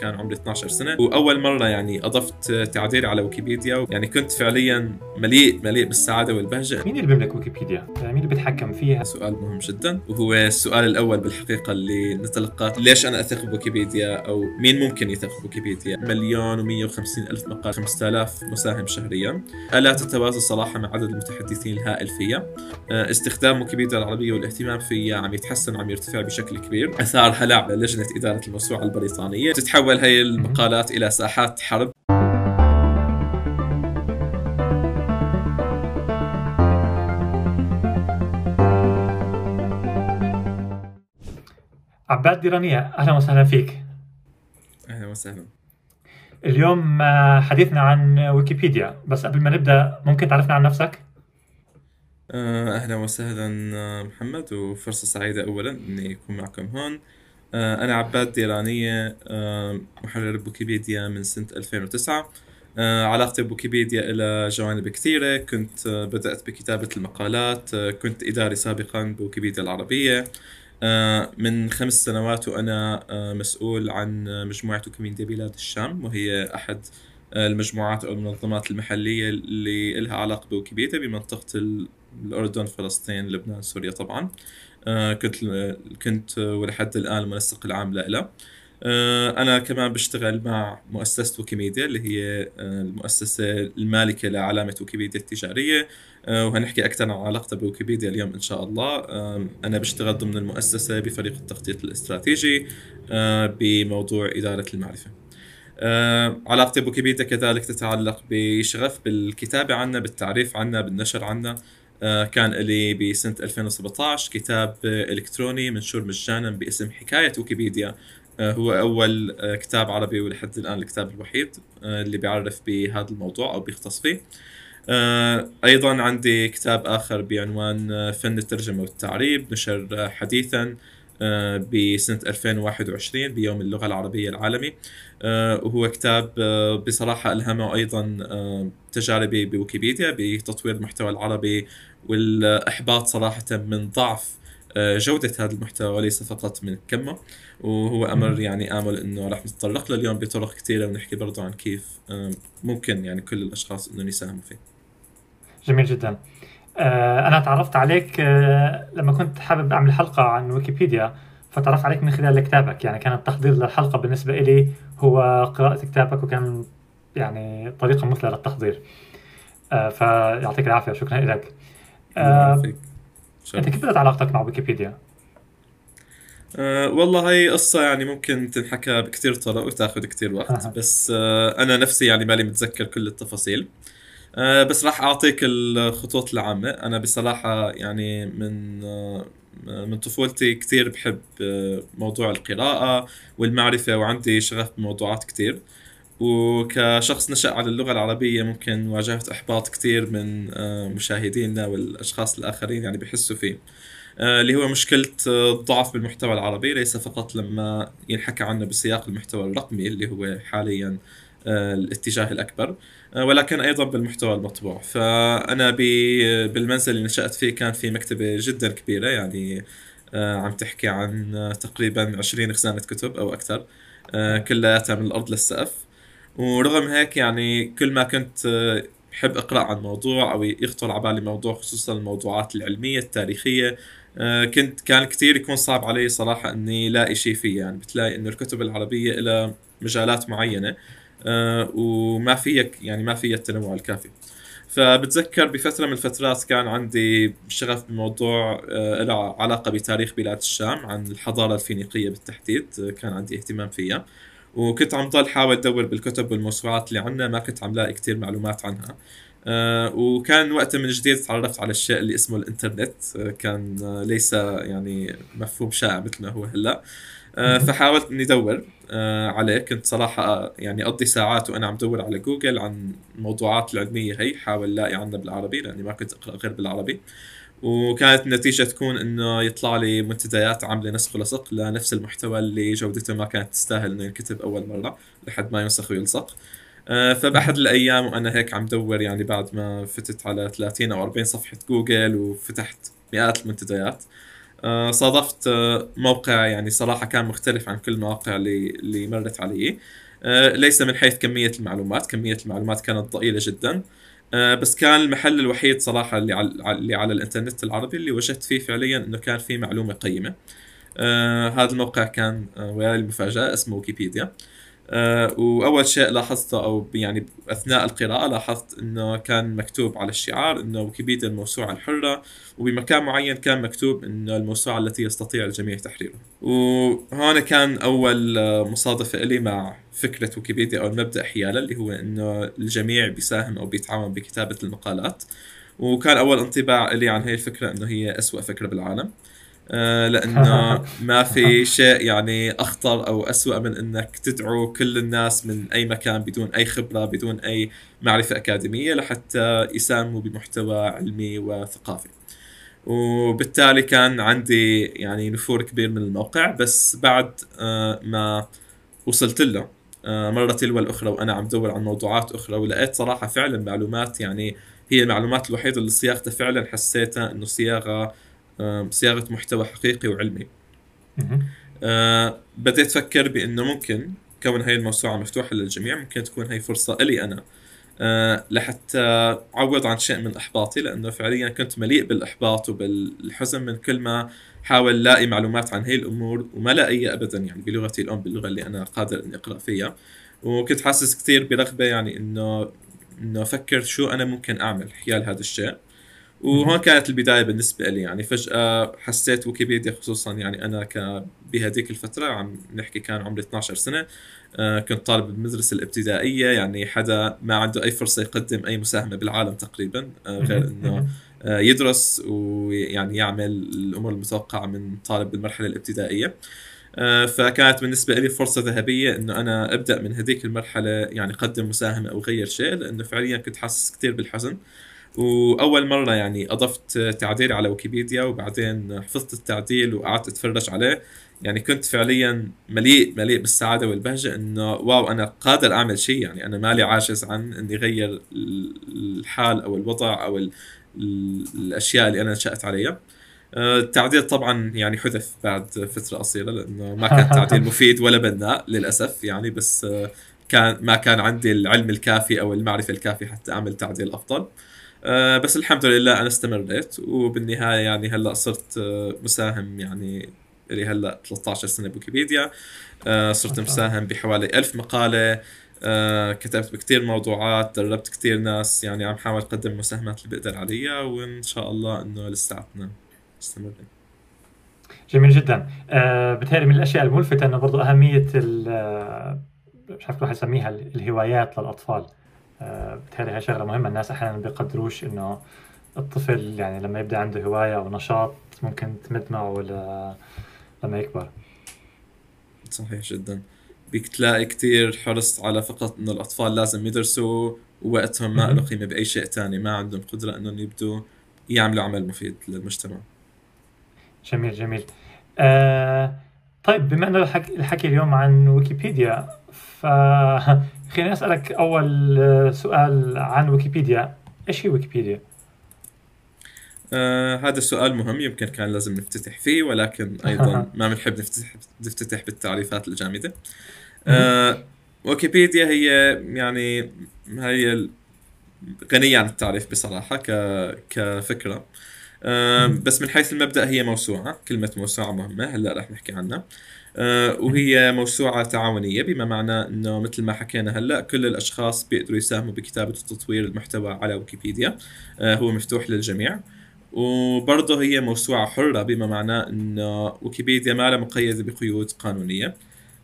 كان عمري 12 سنة. وأول مرة يعني أضفت تعديل على ويكيبيديا يعني كنت فعليا مليء مليء بالسعادة والبهجة. مين اللي بيملك ويكيبيديا؟ يعني مين اللي بيتحكم فيها؟ سؤال مهم جدا وهو السؤال الأول بالحقيقة اللي نتلقاه. ليش أنا أثق بويكيبيديا؟ أو مين ممكن يثق بويكيبيديا؟ مليون و150 ألف مقال 5000 مساهم شهريا. ألا تتوازى صراحة مع عدد المتحدثين الهائل فيها آه، استخدام ويكيبيديا العربية والاهتمام فيها عم يتحسن وعم يرتفع بشكل كبير. أثار هلع لجنة إدارة الموسوعة البريطانية. تتحول هي المقالات إلى ساحات حرب. عباد ديرانية أهلا وسهلا فيك. أهلا وسهلا. اليوم آه، حديثنا عن ويكيبيديا. بس قبل ما نبدأ ممكن تعرفنا عن نفسك؟ آه، أهلا وسهلا آه، محمد وفرصة سعيدة اولا إني أكون معكم هون. آه، أنا عباد ديرانيه آه، محرر بويكيبيديا من سنة 2009 آه، علاقتي بويكيبيديا إلى جوانب كثيرة. كنت بدأت بكتابة المقالات. كنت إداري سابقا بويكيبيديا العربية. من خمس سنوات وأنا مسؤول عن مجموعة ويكيميديا بلاد الشام وهي أحد المجموعات أو المنظمات المحلية اللي لها علاقة بويكيبيديا بمنطقة ال- الأردن فلسطين لبنان سوريا طبعا. كنت كنت ولحد الآن المنسق العام لها آه، أنا كمان بشتغل مع مؤسسة ويكيميديا اللي هي آه، المؤسسة المالكة لعلامة ويكيبيديا التجارية. آه، وهنحكي أكثر عن علاقتها بويكيبيديا اليوم إن شاء الله. آه، أنا بشتغل ضمن المؤسسة بفريق التخطيط الاستراتيجي آه، بموضوع إدارة المعرفة. آه، علاقتي بويكيبيديا كذلك تتعلق بشغف بالكتابة عنا بالتعريف عنا بالنشر عنا. آه، كان لي بسنة 2017 كتاب آه، إلكتروني منشور مجانا باسم حكاية ويكيبيديا. آه، هو أول آه، كتاب عربي ولحد الآن الكتاب الوحيد آه، اللي بيعرف بهذا الموضوع أو بيختص فيه. آه، أيضا عندي كتاب آخر بعنوان آه، فن الترجمة والتعريب نشر آه، حديثا آه، بسنة 2021 بيوم اللغة العربية العالمي. آه، وهو كتاب آه، بصراحة ألهمه أيضا آه، تجاربي بويكيبيديا بتطوير المحتوى العربي والإحباط صراحة من ضعف آه، جودة هذا المحتوى وليس فقط من كمه. وهو أمر يعني آمل إنه رح نتطرق له اليوم بطرق كثيرة ونحكي برضو عن كيف آه، ممكن يعني كل الأشخاص إنهم يساهموا فيه. جميل جدا. آه، أنا تعرفت عليك آه، لما كنت حابب أعمل حلقة عن ويكيبيديا. فتعرفت عليك من خلال كتابك. يعني كان التحضير للحلقة بالنسبة إلي هو قراءة كتابك وكان يعني طريقة مثلى للتحضير. آه، فيعطيك العافية. شكرا لك آه،. أنت كيف بدأت علاقتك مع ويكيبيديا؟ أه والله هي قصة يعني ممكن تنحكى بكتير طرق وتاخذ كتير وقت. أها. بس أه أنا نفسي يعني مالي متذكر كل التفاصيل. أه بس راح أعطيك الخطوط العامة. أنا بصراحة يعني من أه من طفولتي كتير بحب أه موضوع القراءة والمعرفة وعندي شغف بموضوعات كتير وكشخص نشأ على اللغة العربية ممكن واجهت إحباط كتير من أه مشاهدينا والأشخاص الآخرين يعني بحسوا فيه. آه، اللي هو مشكلة آه، الضعف بالمحتوى العربي ليس فقط لما ينحكى عنه بسياق المحتوى الرقمي اللي هو حاليا آه، الاتجاه الأكبر. آه، ولكن أيضا بالمحتوى المطبوع. فأنا ب- بالمنزل اللي نشأت فيه كان في مكتبة جدا كبيرة يعني آه، عم تحكي عن آه، تقريبا 20 خزانة كتب أو أكثر آه، كلياتها من الأرض للسقف. ورغم هيك يعني كل ما كنت آه، بحب أقرأ عن موضوع أو يخطر على بالي موضوع خصوصا الموضوعات العلمية التاريخية آه، كنت كان كتير يكون صعب علي صراحة إني لاقي شيء فيه. يعني بتلاقي إنه الكتب العربية لها مجالات معينة آه، وما فيها يعني ما فيها التنوع الكافي. فبتذكر بفترة من الفترات كان عندي شغف بموضوع آه، له علاقة بتاريخ بلاد الشام عن الحضارة الفينيقية بالتحديد آه، كان عندي اهتمام فيها. وكنت عم ضل حاول أدور بالكتب والموسوعات اللي عندنا ما كنت عم لاقي كتير معلومات عنها. آه وكان وقتها من جديد تعرفت على الشيء اللي اسمه الإنترنت آه كان آه ليس يعني مفهوم شائع مثل ما هو هلأ. آه فحاولت إني ادور آه عليه. كنت صراحة آه، يعني أقضي ساعات وأنا عم دور على جوجل عن الموضوعات العلمية هي حاول لاقي عنها بالعربي لأني ما كنت أقرأ غير بالعربي. وكانت النتيجة تكون إنه يطلع لي منتديات عاملة نسخ ولصق لنفس المحتوى اللي جودته ما كانت تستاهل إنه ينكتب أول مرة لحد ما ينسخ ويلصق. آه، فبأحد الأيام وأنا هيك عم دور يعني بعد ما فتت على 30 أو 40 صفحة جوجل وفتحت مئات المنتديات. آه، صادفت آه، موقع يعني صراحة كان مختلف عن كل المواقع اللي اللي مرت علي. آه، ليس من حيث كمية المعلومات كمية المعلومات كانت ضئيلة جدا. بس كان المحل الوحيد صراحة اللي على, اللي على الإنترنت العربي اللي وجدت فيه فعليا إنه كان فيه معلومة قيمة. هذا الموقع كان ويا المفاجأة اسمه ويكيبيديا. آه، وأول شيء لاحظته أو يعني أثناء القراءة لاحظت إنه كان مكتوب على الشعار إنه ويكيبيديا الموسوعة الحرة وبمكان معين كان مكتوب إنه الموسوعة التي يستطيع الجميع تحريرها. وهون كان أول مصادفة لي مع فكرة ويكيبيديا أو المبدأ حيالا اللي هو إنه الجميع بيساهم أو بيتعاون بكتابة المقالات. وكان أول انطباع لي عن هي الفكرة إنه هي أسوأ فكرة بالعالم. آه، لأنه ما في شيء يعني أخطر أو اسوء من إنك تدعو كل الناس من أي مكان بدون أي خبرة بدون أي معرفة أكاديمية لحتى يساهموا بمحتوى علمي وثقافي. وبالتالي كان عندي يعني نفور كبير من الموقع بس بعد آه، ما وصلت له آه، مرة تلو الأخرى وأنا عم دور عن موضوعات أخرى ولقيت صراحة فعلا معلومات يعني هي المعلومات الوحيدة اللي صياغتها فعلا حسيتها إنه صياغة صياغة محتوى حقيقي وعلمي. أه بديت أفكر بأنه ممكن كون هاي الموسوعة مفتوحة للجميع ممكن تكون هاي فرصة لي أنا. أه لحتى أعوض عن شيء من إحباطي لأنه فعليا كنت مليء بالإحباط وبالحزن من كل ما حاول لاقي معلومات عن هي الأمور وما لاقي ابدا يعني بلغتي الأم باللغة اللي أنا قادر إني أقرأ فيها. وكنت حاسس كثير برغبه يعني انه إنه أفكر شو أنا ممكن أعمل حيال هذا الشيء. وهون كانت البداية بالنسبة لي يعني فجأة حسيت ويكيبيديا خصوصا يعني أنا ك بهذيك الفترة عم نحكي كان عمري 12 سنة آه، كنت طالب بالمدرسة الابتدائية يعني حدا ما عنده أي فرصة يقدم أي مساهمة بالعالم تقريبا آه، غير إنه آه، يدرس ويعني يعمل الأمور المتوقعة من طالب بالمرحلة الابتدائية. فكانت بالنسبة لي فرصة ذهبية إنه أنا أبدأ من هذيك المرحلة يعني أقدم مساهمة أو غير شيء لأنه فعليا كنت حاسس كثير بالحزن. وأول مرة يعني أضفت تعديل على ويكيبيديا وبعدين حفظت التعديل وقعدت أتفرج عليه. يعني كنت فعليا مليء مليء بالسعادة والبهجة إنه واو أنا قادر أعمل شيء. يعني أنا مالي عاجز عن إني أغير الحال أو الوضع أو الأشياء اللي أنا نشأت عليها. التعديل طبعا يعني حذف بعد فترة قصيرة لأنه ما كان تعديل مفيد ولا بناء للأسف يعني بس كان ما كان عندي العلم الكافي أو المعرفة الكافية حتى أعمل تعديل أفضل. آه بس الحمد لله أنا استمريت وبالنهاية يعني هلأ صرت آه مساهم يعني لي هلأ 13 سنة بويكيبيديا آه صرت مساهم بحوالي ألف مقالة آه كتبت بكثير موضوعات دربت كثير ناس يعني عم حاول اقدم المساهمات اللي بقدر عليها وإن شاء الله إنه لساتنا مستمرين. جميل جدا. آه بتهيألي من الأشياء الملفتة إنه برضو أهمية آه، مش عارف كيف اسميها الهوايات للأطفال. بتهيألي هي شغلة مهمة. الناس أحيانا بيقدروش إنه الطفل يعني لما يبدأ عنده هواية أو نشاط ممكن تمد معه لما يكبر. صحيح جدا. بيك تلاقي كتير حرص على فقط إنه الأطفال لازم يدرسوا ووقتهم ما له قيمة بأي شيء تاني ما عندهم قدرة إنهم يبدوا يعملوا عمل مفيد للمجتمع. جميل جميل. آه طيب بما إنه الحكي, الحكي اليوم عن ويكيبيديا ف خليني أسألك أول آه، سؤال عن ويكيبيديا. إيش هي ويكيبيديا؟ آه هذا سؤال مهم يمكن كان لازم نفتتح فيه ولكن أيضا ما بنحب نفتتح نفتتح بالتعريفات الجامدة. آه ويكيبيديا هي يعني هي غنية عن التعريف بصراحة ك... كفكرة. آه بس من حيث المبدأ هي موسوعة كلمة موسوعة مهمة هلأ رح نحكي عنها. وهي موسوعة تعاونية بما معنى إنه مثل ما حكينا هلأ كل الأشخاص بيقدروا يساهموا بكتابة وتطوير المحتوى على ويكيبيديا آه، هو مفتوح للجميع. وبرضه هي موسوعة حرة بما معناه إنه ويكيبيديا ما لها مقيدة بقيود قانونية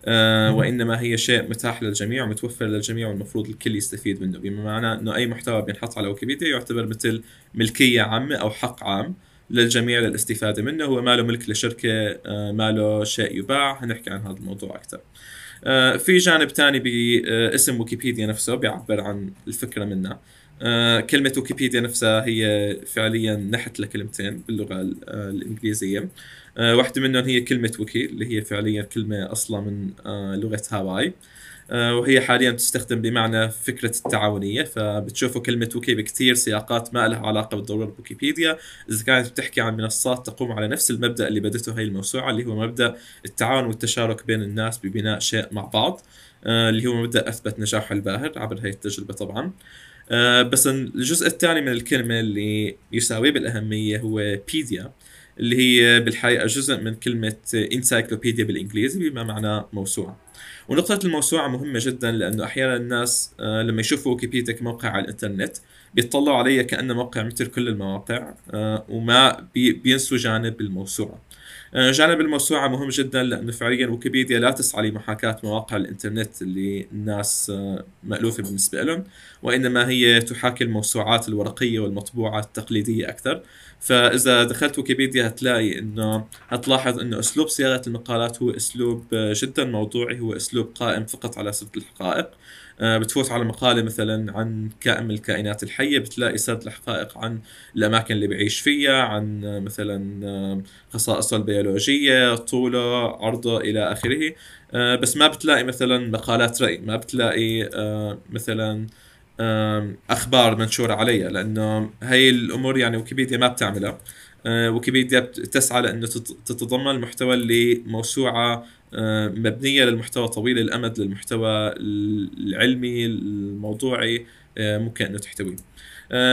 آه، وإنما هي شيء متاح للجميع ومتوفر للجميع والمفروض الكل يستفيد منه بما معناه إنه أي محتوى بينحط على ويكيبيديا يعتبر مثل ملكية عامة أو حق عام. للجميع للاستفادة منه. هو ما له ملك لشركة آه، ما له شيء يباع. هنحكي عن هذا الموضوع أكثر. آه، في جانب ثاني باسم ويكيبيديا نفسه بيعبر عن الفكرة منها آه، كلمة ويكيبيديا نفسها هي فعليا نحت لكلمتين باللغة الإنجليزية. واحدة منهم هي كلمة ويكي اللي هي فعليا كلمة أصلا من لغة هاواي. وهي حاليا تستخدم بمعنى فكرة التعاونية فبتشوفوا كلمة ويكي بكثير سياقات ما لها علاقة بالضرورة بويكيبيديا. إذا كانت بتحكي عن منصات تقوم على نفس المبدأ اللي بدته هي الموسوعة اللي هو مبدأ التعاون والتشارك بين الناس ببناء شيء مع بعض آه، اللي هو مبدأ أثبت نجاحه الباهر عبر هي التجربة طبعا. آه، بس الجزء الثاني من الكلمة اللي يساويه بالأهمية هو بيديا اللي هي بالحقيقة جزء من كلمة إنسايكلوبيديا بالإنجليزي بما معناه موسوعة. ونقطة الموسوعة مهمة جدا لأنه أحيانا الناس آه، لما يشوفوا ويكيبيديا كموقع على الإنترنت بيطلعوا عليه كأنه موقع مثل كل المواقع آه، وما بينسوا جانب الموسوعة. آه، جانب الموسوعة مهم جدا لأنه فعليا ويكيبيديا لا تسعى لمحاكاة مواقع الإنترنت اللي الناس مألوفة بالنسبة لهم وإنما هي تحاكي الموسوعات الورقية والمطبوعة التقليدية أكثر. فإذا دخلت ويكيبيديا هتلاقي إنه هتلاحظ إنه أسلوب صياغه المقالات هو أسلوب جدا موضوعي هو أسلوب قائم فقط على سرد الحقائق. آه، بتفوت على مقالة مثلا عن كائن من الكائنات الحية بتلاقي سرد الحقائق عن الأماكن اللي بعيش فيها عن مثلا آه، خصائصه البيولوجية طوله عرضه إلى آخره. آه، بس ما بتلاقي مثلا مقالات رأي ما بتلاقي مثلا أخبار منشورة عليها لأنه هي الأمور يعني ويكيبيديا ما بتعملها. أه، ويكيبيديا تسعى لأنه تتضمن المحتوى اللي موسوعة أه، مبنية للمحتوى طويل الأمد للمحتوى العلمي الموضوعي أه، ممكن أنه تحتويه.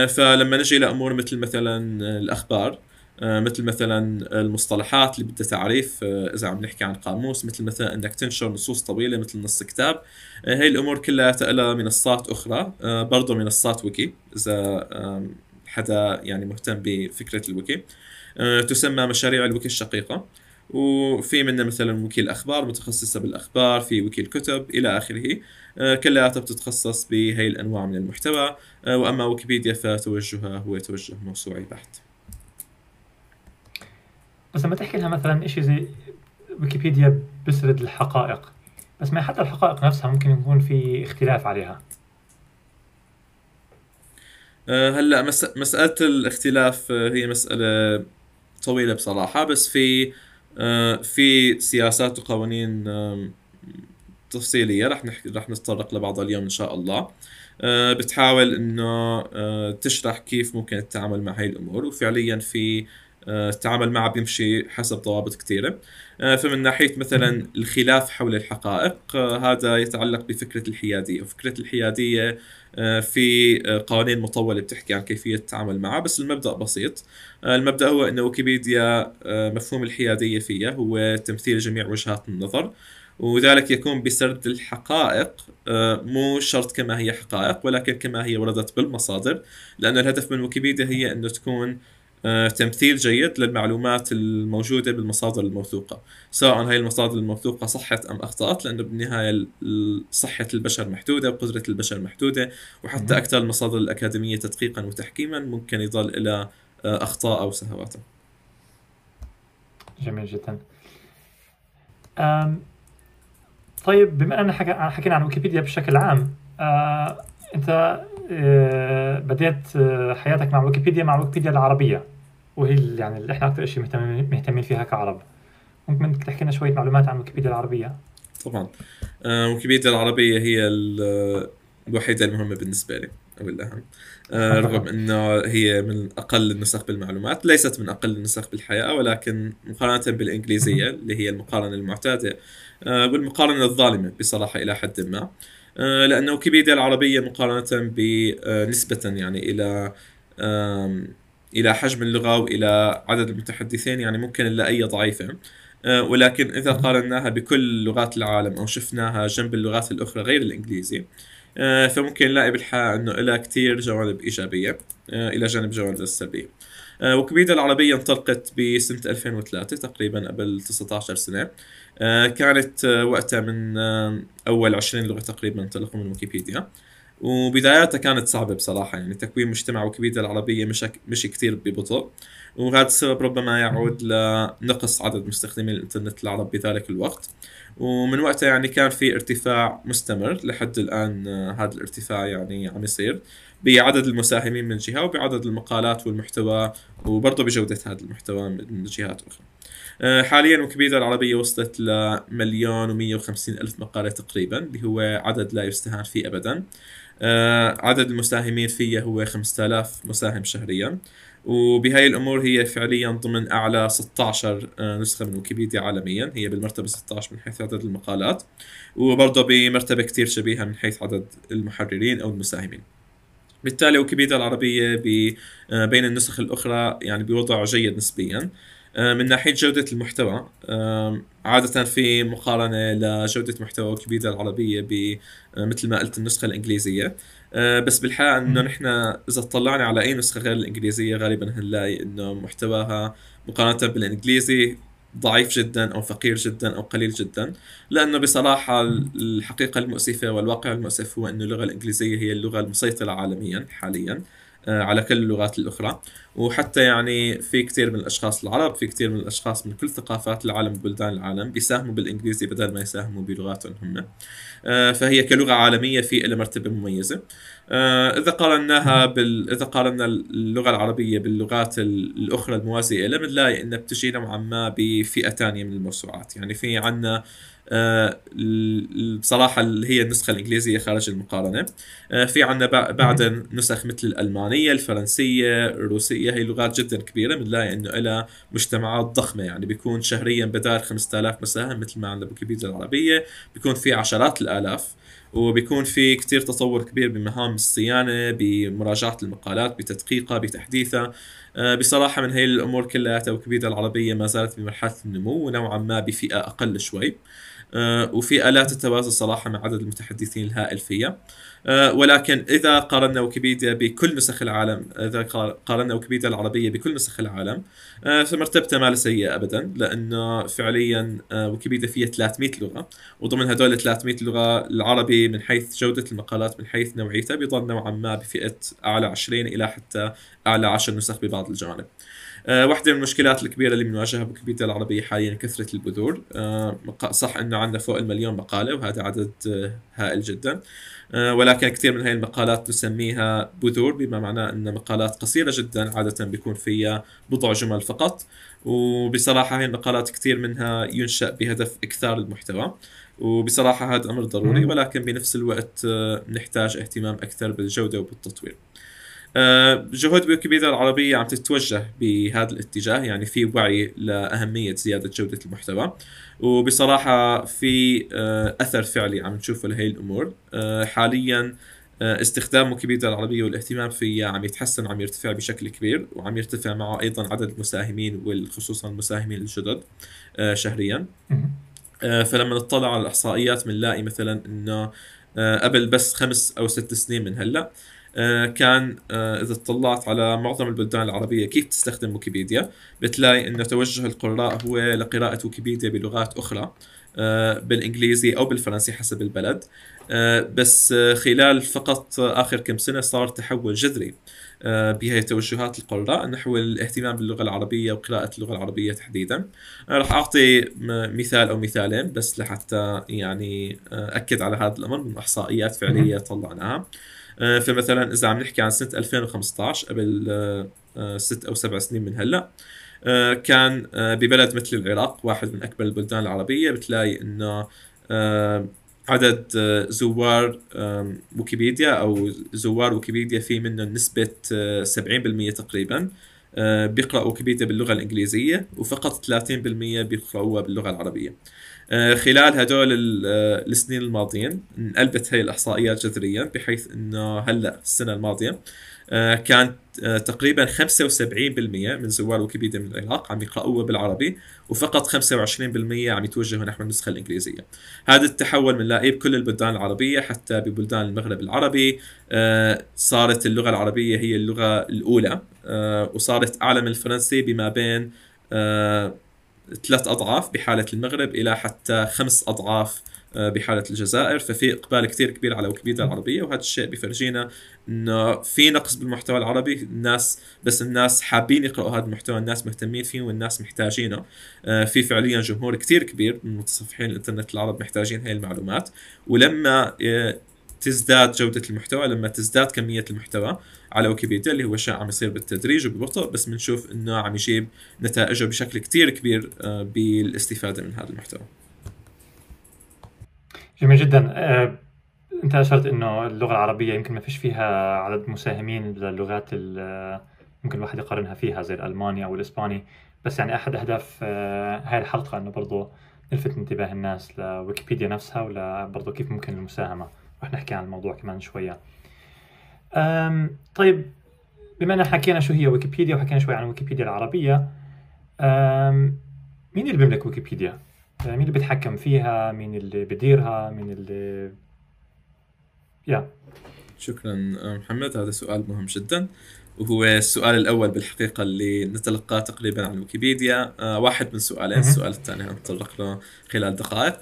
فلما نجي لأمور مثل مثلا الأخبار آه، مثل مثلا المصطلحات اللي بدها تعريف آه، إذا عم نحكي عن قاموس مثل مثلا إنك تنشر نصوص طويلة مثل نص كتاب. آه، هي الأمور كلها لها منصات أخرى برضه منصات ويكي إذا حدا يعني مهتم بفكرة الويكي. تسمى مشاريع الويكي الشقيقة. وفي منها مثلا وكيل أخبار متخصصة بالأخبار في وكيل كتب إلى آخره. كلياتها بتتخصص بهي الأنواع من المحتوى. وأما ويكيبيديا فتوجهها هو توجه موسوعي بحت. بس لما تحكي لها مثلا شيء زي ويكيبيديا بسرد الحقائق بس ما حتى الحقائق نفسها ممكن يكون في اختلاف عليها. أه هلأ مس... مسألة الاختلاف آه، هي مسألة طويلة بصراحة بس في أه في سياسات وقوانين تفصيلية رح نحكي رح نتطرق لبعضها اليوم إن شاء الله. بتحاول إنه تشرح كيف ممكن التعامل مع هاي الأمور وفعليا في آه، التعامل معه بيمشي حسب ضوابط كثيرة. آه، فمن ناحية مثلا الخلاف حول الحقائق آه، هذا يتعلق بفكرة الحيادية. وفكره الحيادية في قوانين مطولة بتحكي عن كيفية التعامل معها بس المبدأ بسيط. المبدأ هو ان ويكيبيديا مفهوم الحيادية فيها هو تمثيل جميع وجهات النظر وذلك يكون بسرد الحقائق مو شرط كما هي حقائق ولكن كما هي وردت بالمصادر لأن الهدف من ويكيبيديا هي أنه تكون آه، تمثيل جيد للمعلومات الموجودة بالمصادر الموثوقة. سواء هاي المصادر الموثوقة صحت أم أخطأت لأنه بالنهاية صحة البشر محدودة وقدرة البشر محدودة وحتى أكثر المصادر الأكاديمية تدقيقا وتحكيما ممكن يضل إلى آه، أخطاء أو سهوات جميل جدا. طيب بما أننا حكينا عن ويكيبيديا بشكل عام آه، أنت بديت حياتك مع ويكيبيديا مع ويكيبيديا العربية. وهي يعني اللي إحنا أكثر شيء مهتمين مهتمين فيها كعرب. ممكن تحكي لنا شوية معلومات عن ويكيبيديا العربية؟ طبعا. آه ويكيبيديا العربية هي الوحيدة المهمة بالنسبة لي أو الأهم. آه رغم انه هي من أقل النسخ بالمعلومات ليست من أقل النسخ بالحياة ولكن مقارنة بالإنجليزية اللي هي المقارنة المعتادة آه والمقارنة الظالمة بصراحة إلى حد ما. آه لأن ويكيبيديا العربية مقارنة بنسبة يعني إلى إلى حجم اللغة والى عدد المتحدثين يعني ممكن نلاقيها ضعيفة. آه، ولكن إذا قارناها بكل لغات العالم أو شفناها جنب اللغات الأخرى غير الإنجليزي آه، فممكن نلاقي بالحقيقة إنه لها كثير جوانب إيجابية آه، إلى جانب جوانب السلبيه ويكيبيديا العربية انطلقت بسنة 2003 تقريبا قبل 19 سنة. كانت وقتها من أول 20 لغة تقريبا انطلقوا من ويكيبيديا. وبداياتها كانت صعبة بصراحة يعني تكوين مجتمع ويكيبيديا العربية مش مش كثير ببطء. وهذا السبب ربما يعود لنقص عدد مستخدمي الإنترنت العرب بذلك الوقت. ومن وقتها يعني كان في ارتفاع مستمر لحد الآن آه، هذا الارتفاع يعني عم يصير بعدد المساهمين من جهة وبعدد المقالات والمحتوى وبرضه بجودة هذا المحتوى من جهات أخرى. آه، حاليا ويكيبيديا العربية وصلت لمليون ومية وخمسين ألف مقالة تقريبا اللي هو عدد لا يستهان فيه أبدا. عدد المساهمين فيها هو 5000 مساهم شهريا وبهاي الأمور هي فعليا ضمن أعلى 16 آه، نسخة من ويكيبيديا عالميا هي بالمرتبة 16 من حيث عدد المقالات وبرضه بمرتبة كثير شبيهة من حيث عدد المحررين أو المساهمين. بالتالي ويكيبيديا العربية آه، بين النسخ الأخرى يعني بوضع جيد نسبيا. آه، من ناحية جودة المحتوى عادة في مقارنة لجودة محتوى ويكيبيديا العربية مثل ما قلت النسخة الإنجليزية. آه، بس بالحقيقة إنه نحن إذا اطلعنا على أي نسخة غير الإنجليزية غالبا هنلاقي إنه محتواها مقارنة بالإنجليزي ضعيف جدا أو فقير جدا أو قليل جدا. لأنه بصراحة الحقيقة المؤسفة والواقع المؤسف هو إنه اللغة الإنجليزية هي اللغة المسيطرة عالميا حاليا. آه، على كل اللغات الأخرى. وحتى يعني في كثير من الأشخاص العرب في كثير من الأشخاص من كل ثقافات العالم وبلدان العالم بيساهموا بالإنجليزي بدل ما يساهموا بلغاتهم هم. آه، فهي كلغة عالمية في لها مرتبة مميزة. آه، إذا قارناها بال... إذا قارنا اللغة العربية باللغات الأخرى الموازية لها بنلاقي انها بتجي نوعا ما بفئة ثانية من الموسوعات. يعني في عندنا آه، بصراحة اللي هي النسخة الإنجليزية خارج المقارنة. آه، في عندنا بعد نسخ مثل الألمانية الفرنسية الروسية هي لغات جدا كبيرة بنلاقي إنه لها مجتمعات ضخمة. يعني بيكون شهريا بدال 5000 مساهم مثل ما عندنا ويكيبيديا العربية بيكون في عشرات الآلاف. وبيكون في كتير تطور كبير بمهام الصيانة بمراجعة المقالات بتدقيقها بتحديثها. آه، بصراحة من هي الأمور كلها ويكيبيديا العربية ما زالت بمرحلة النمو ونوعا ما بفئة أقل شوي. آه، وفي آلات التواصل صراحة مع عدد المتحدثين الهائل فيها. آه، ولكن إذا قارنا ويكيبيديا بكل نسخ العالم إذا قارنا ويكيبيديا العربية بكل نسخ العالم آه، فمرتبتها ما سيئة أبدا لأنه فعليا ويكيبيديا فيها 300 لغة وضمن هدول 300 لغة العربي من حيث جودة المقالات من حيث نوعيتها بيظل نوعا ما بفئة أعلى 20 إلى حتى أعلى 10 نسخ ببعض الجوانب. آه، واحدة من المشكلات الكبيرة اللي بنواجهها بويكيبيديا العربية حاليا كثرة البذور. آه، صح إنه عندنا فوق المليون مقالة وهذا عدد آه، هائل جدا. ولكن كثير من هاي المقالات نسميها بذور بما معناه ان مقالات قصيرة جدا عادة بيكون فيها بضع جمل فقط. وبصراحة هاي المقالات كثير منها ينشأ بهدف إكثار المحتوى. وبصراحة هذا أمر ضروري ولكن بنفس الوقت نحتاج اهتمام أكثر بالجودة وبالتطوير. آه، جهود ويكيبيديا العربية عم تتوجه بهذا الاتجاه يعني في وعي لأهمية زيادة جودة المحتوى. وبصراحة في آه، أثر فعلي عم نشوفه لهي الأمور. آه، حاليا استخدام ويكيبيديا العربية والاهتمام فيها عم يتحسن وعم يرتفع بشكل كبير وعم يرتفع معه أيضا عدد المساهمين وخصوصا المساهمين الجدد شهريا. فلما نطلع على الإحصائيات بنلاقي مثلا إنه قبل بس خمس أو ست سنين من هلأ آه، كان آه، إذا اطلعت على معظم البلدان العربية كيف تستخدم ويكيبيديا؟ بتلاقي إنه توجه القراء هو لقراءة ويكيبيديا بلغات أخرى آه، بالإنجليزي أو بالفرنسي حسب البلد. بس خلال فقط آخر كم سنة صار تحول جذري بهي توجهات القراء نحو الاهتمام باللغة العربية وقراءة اللغة العربية تحديدا. راح أعطي مثال أو مثالين بس لحتى يعني أكد على هذا الأمر من إحصائيات فعلية طلعناها. آه، فمثلا إذا عم نحكي عن سنة 2015 قبل آه، آه، ست أو سبع سنين من هلأ كان ببلد مثل العراق واحد من أكبر البلدان العربية بتلاقي إنه عدد زوار ويكيبيديا أو زوار ويكيبيديا في منهم نسبة 70% تقريبا بيقرأوا ويكيبيديا باللغة الإنجليزية وفقط 30% بيقرأوها باللغة العربية. آه، خلال هدول آه، السنين الماضيين انقلبت هي الاحصائيات جذريا بحيث إنه هلأ السنة الماضية آه، كان تقريبا 75% من زوار ويكيبيديا من العراق عم يقرأوها بالعربي وفقط 25% عم يتوجهوا نحو النسخة الإنجليزية. هذا التحول بنلاقيه بكل البلدان العربية حتى ببلدان المغرب العربي صارت اللغة العربية هي اللغة الأولى وصارت أعلى من الفرنسي بما بين ثلاث أضعاف بحالة المغرب إلى حتى خمس أضعاف آه، بحالة الجزائر. ففي إقبال كثير كبير على ويكيبيديا العربية وهذا الشيء بفرجينا إنه في نقص بالمحتوى العربي. الناس بس الناس حابين يقرأوا هذا المحتوى الناس مهتمين فيه والناس محتاجينه. آه، في فعليا جمهور كثير كبير من متصفحين الإنترنت العرب محتاجين هاي المعلومات. ولما آه، تزداد جودة المحتوى لما تزداد كمية المحتوى على ويكيبيديا اللي هو شيء عم يصير بالتدريج وببطء بس بنشوف إنه عم يجيب نتائجه بشكل كتير كبير آه، بالاستفادة من هذا المحتوى. جميل جدا. آه، أنت أشرت إنه اللغة العربية يمكن ما فيش فيها عدد مساهمين للغات ممكن الواحد يقارنها فيها زي الألماني أو الإسباني. بس يعني أحد أهداف آه، هاي الحلقة إنه برضه نلفت انتباه الناس لويكيبيديا نفسها ولا كيف ممكن المساهمة. رح نحكي عن الموضوع كمان شوية. طيب بما إن حكينا شو هي ويكيبيديا وحكينا شوي عن ويكيبيديا العربية مين اللي بيملك ويكيبيديا؟ مين اللي بيتحكم فيها؟ مين اللي بديرها مين اللي يا. شكرا محمد هذا سؤال مهم جدا وهو السؤال الأول بالحقيقة اللي نتلقاه تقريبا عن ويكيبيديا. آه واحد من سؤالين السؤال الثاني هنتطرق له خلال دقائق.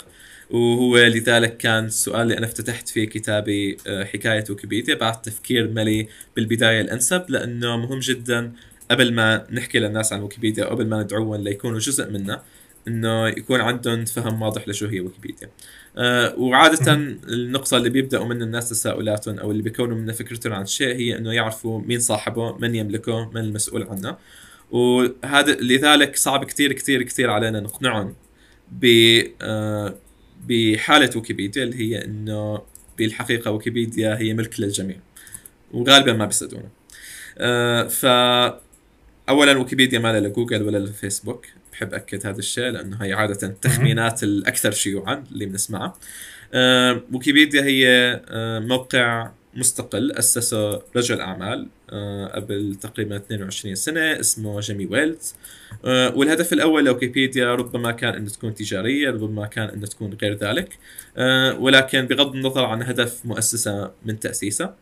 وهو لذلك كان السؤال اللي أنا افتتحت فيه كتابي آه حكاية ويكيبيديا. بعد تفكير ملي بالبداية الأنسب لأنه مهم جدا قبل ما نحكي للناس عن ويكيبيديا قبل ما ندعوهم ليكونوا جزء منا إنه يكون عندهم فهم واضح لشو هي ويكيبيديا. آه وعادة النقطة اللي بيبدأوا من الناس تساؤلاتهم أو اللي بيكونوا من فكرتهم عن الشيء هي إنه يعرفوا مين صاحبه من يملكه من المسؤول عنه. وهذا لذلك صعب كتير كتير كتير علينا نقنعهم ب آه بحالة ويكيبيديا اللي هي إنه بالحقيقة ويكيبيديا هي ملك للجميع وغالبا ما بيصدقونا آه ف اولا ويكيبيديا ما هي لجوجل ولا لفيسبوك بحب اكد هذا الشيء لأنه هي عادة التخمينات الأكثر شيوعا اللي بنسمعها. آه، ويكيبيديا هي آه، موقع مستقل اسسه رجل أعمال آه، قبل تقريبا 22 سنة اسمه جيمي ويلز والهدف الأول لويكيبيديا ربما كان انه تكون تجارية ربما كان انه تكون غير ذلك. ولكن بغض النظر عن هدف مؤسسة من تاسيسها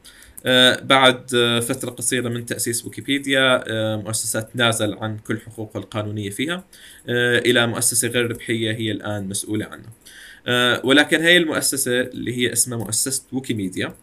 آه، بعد آه، فترة قصيرة من تأسيس ويكيبيديا آه، مؤسسة تنازل عن كل حقوقها القانونية فيها إلى مؤسسة غير ربحية هي الآن مسؤولة عنها. ولكن هي المؤسسة اللي هي اسمها مؤسسة ويكيميديا.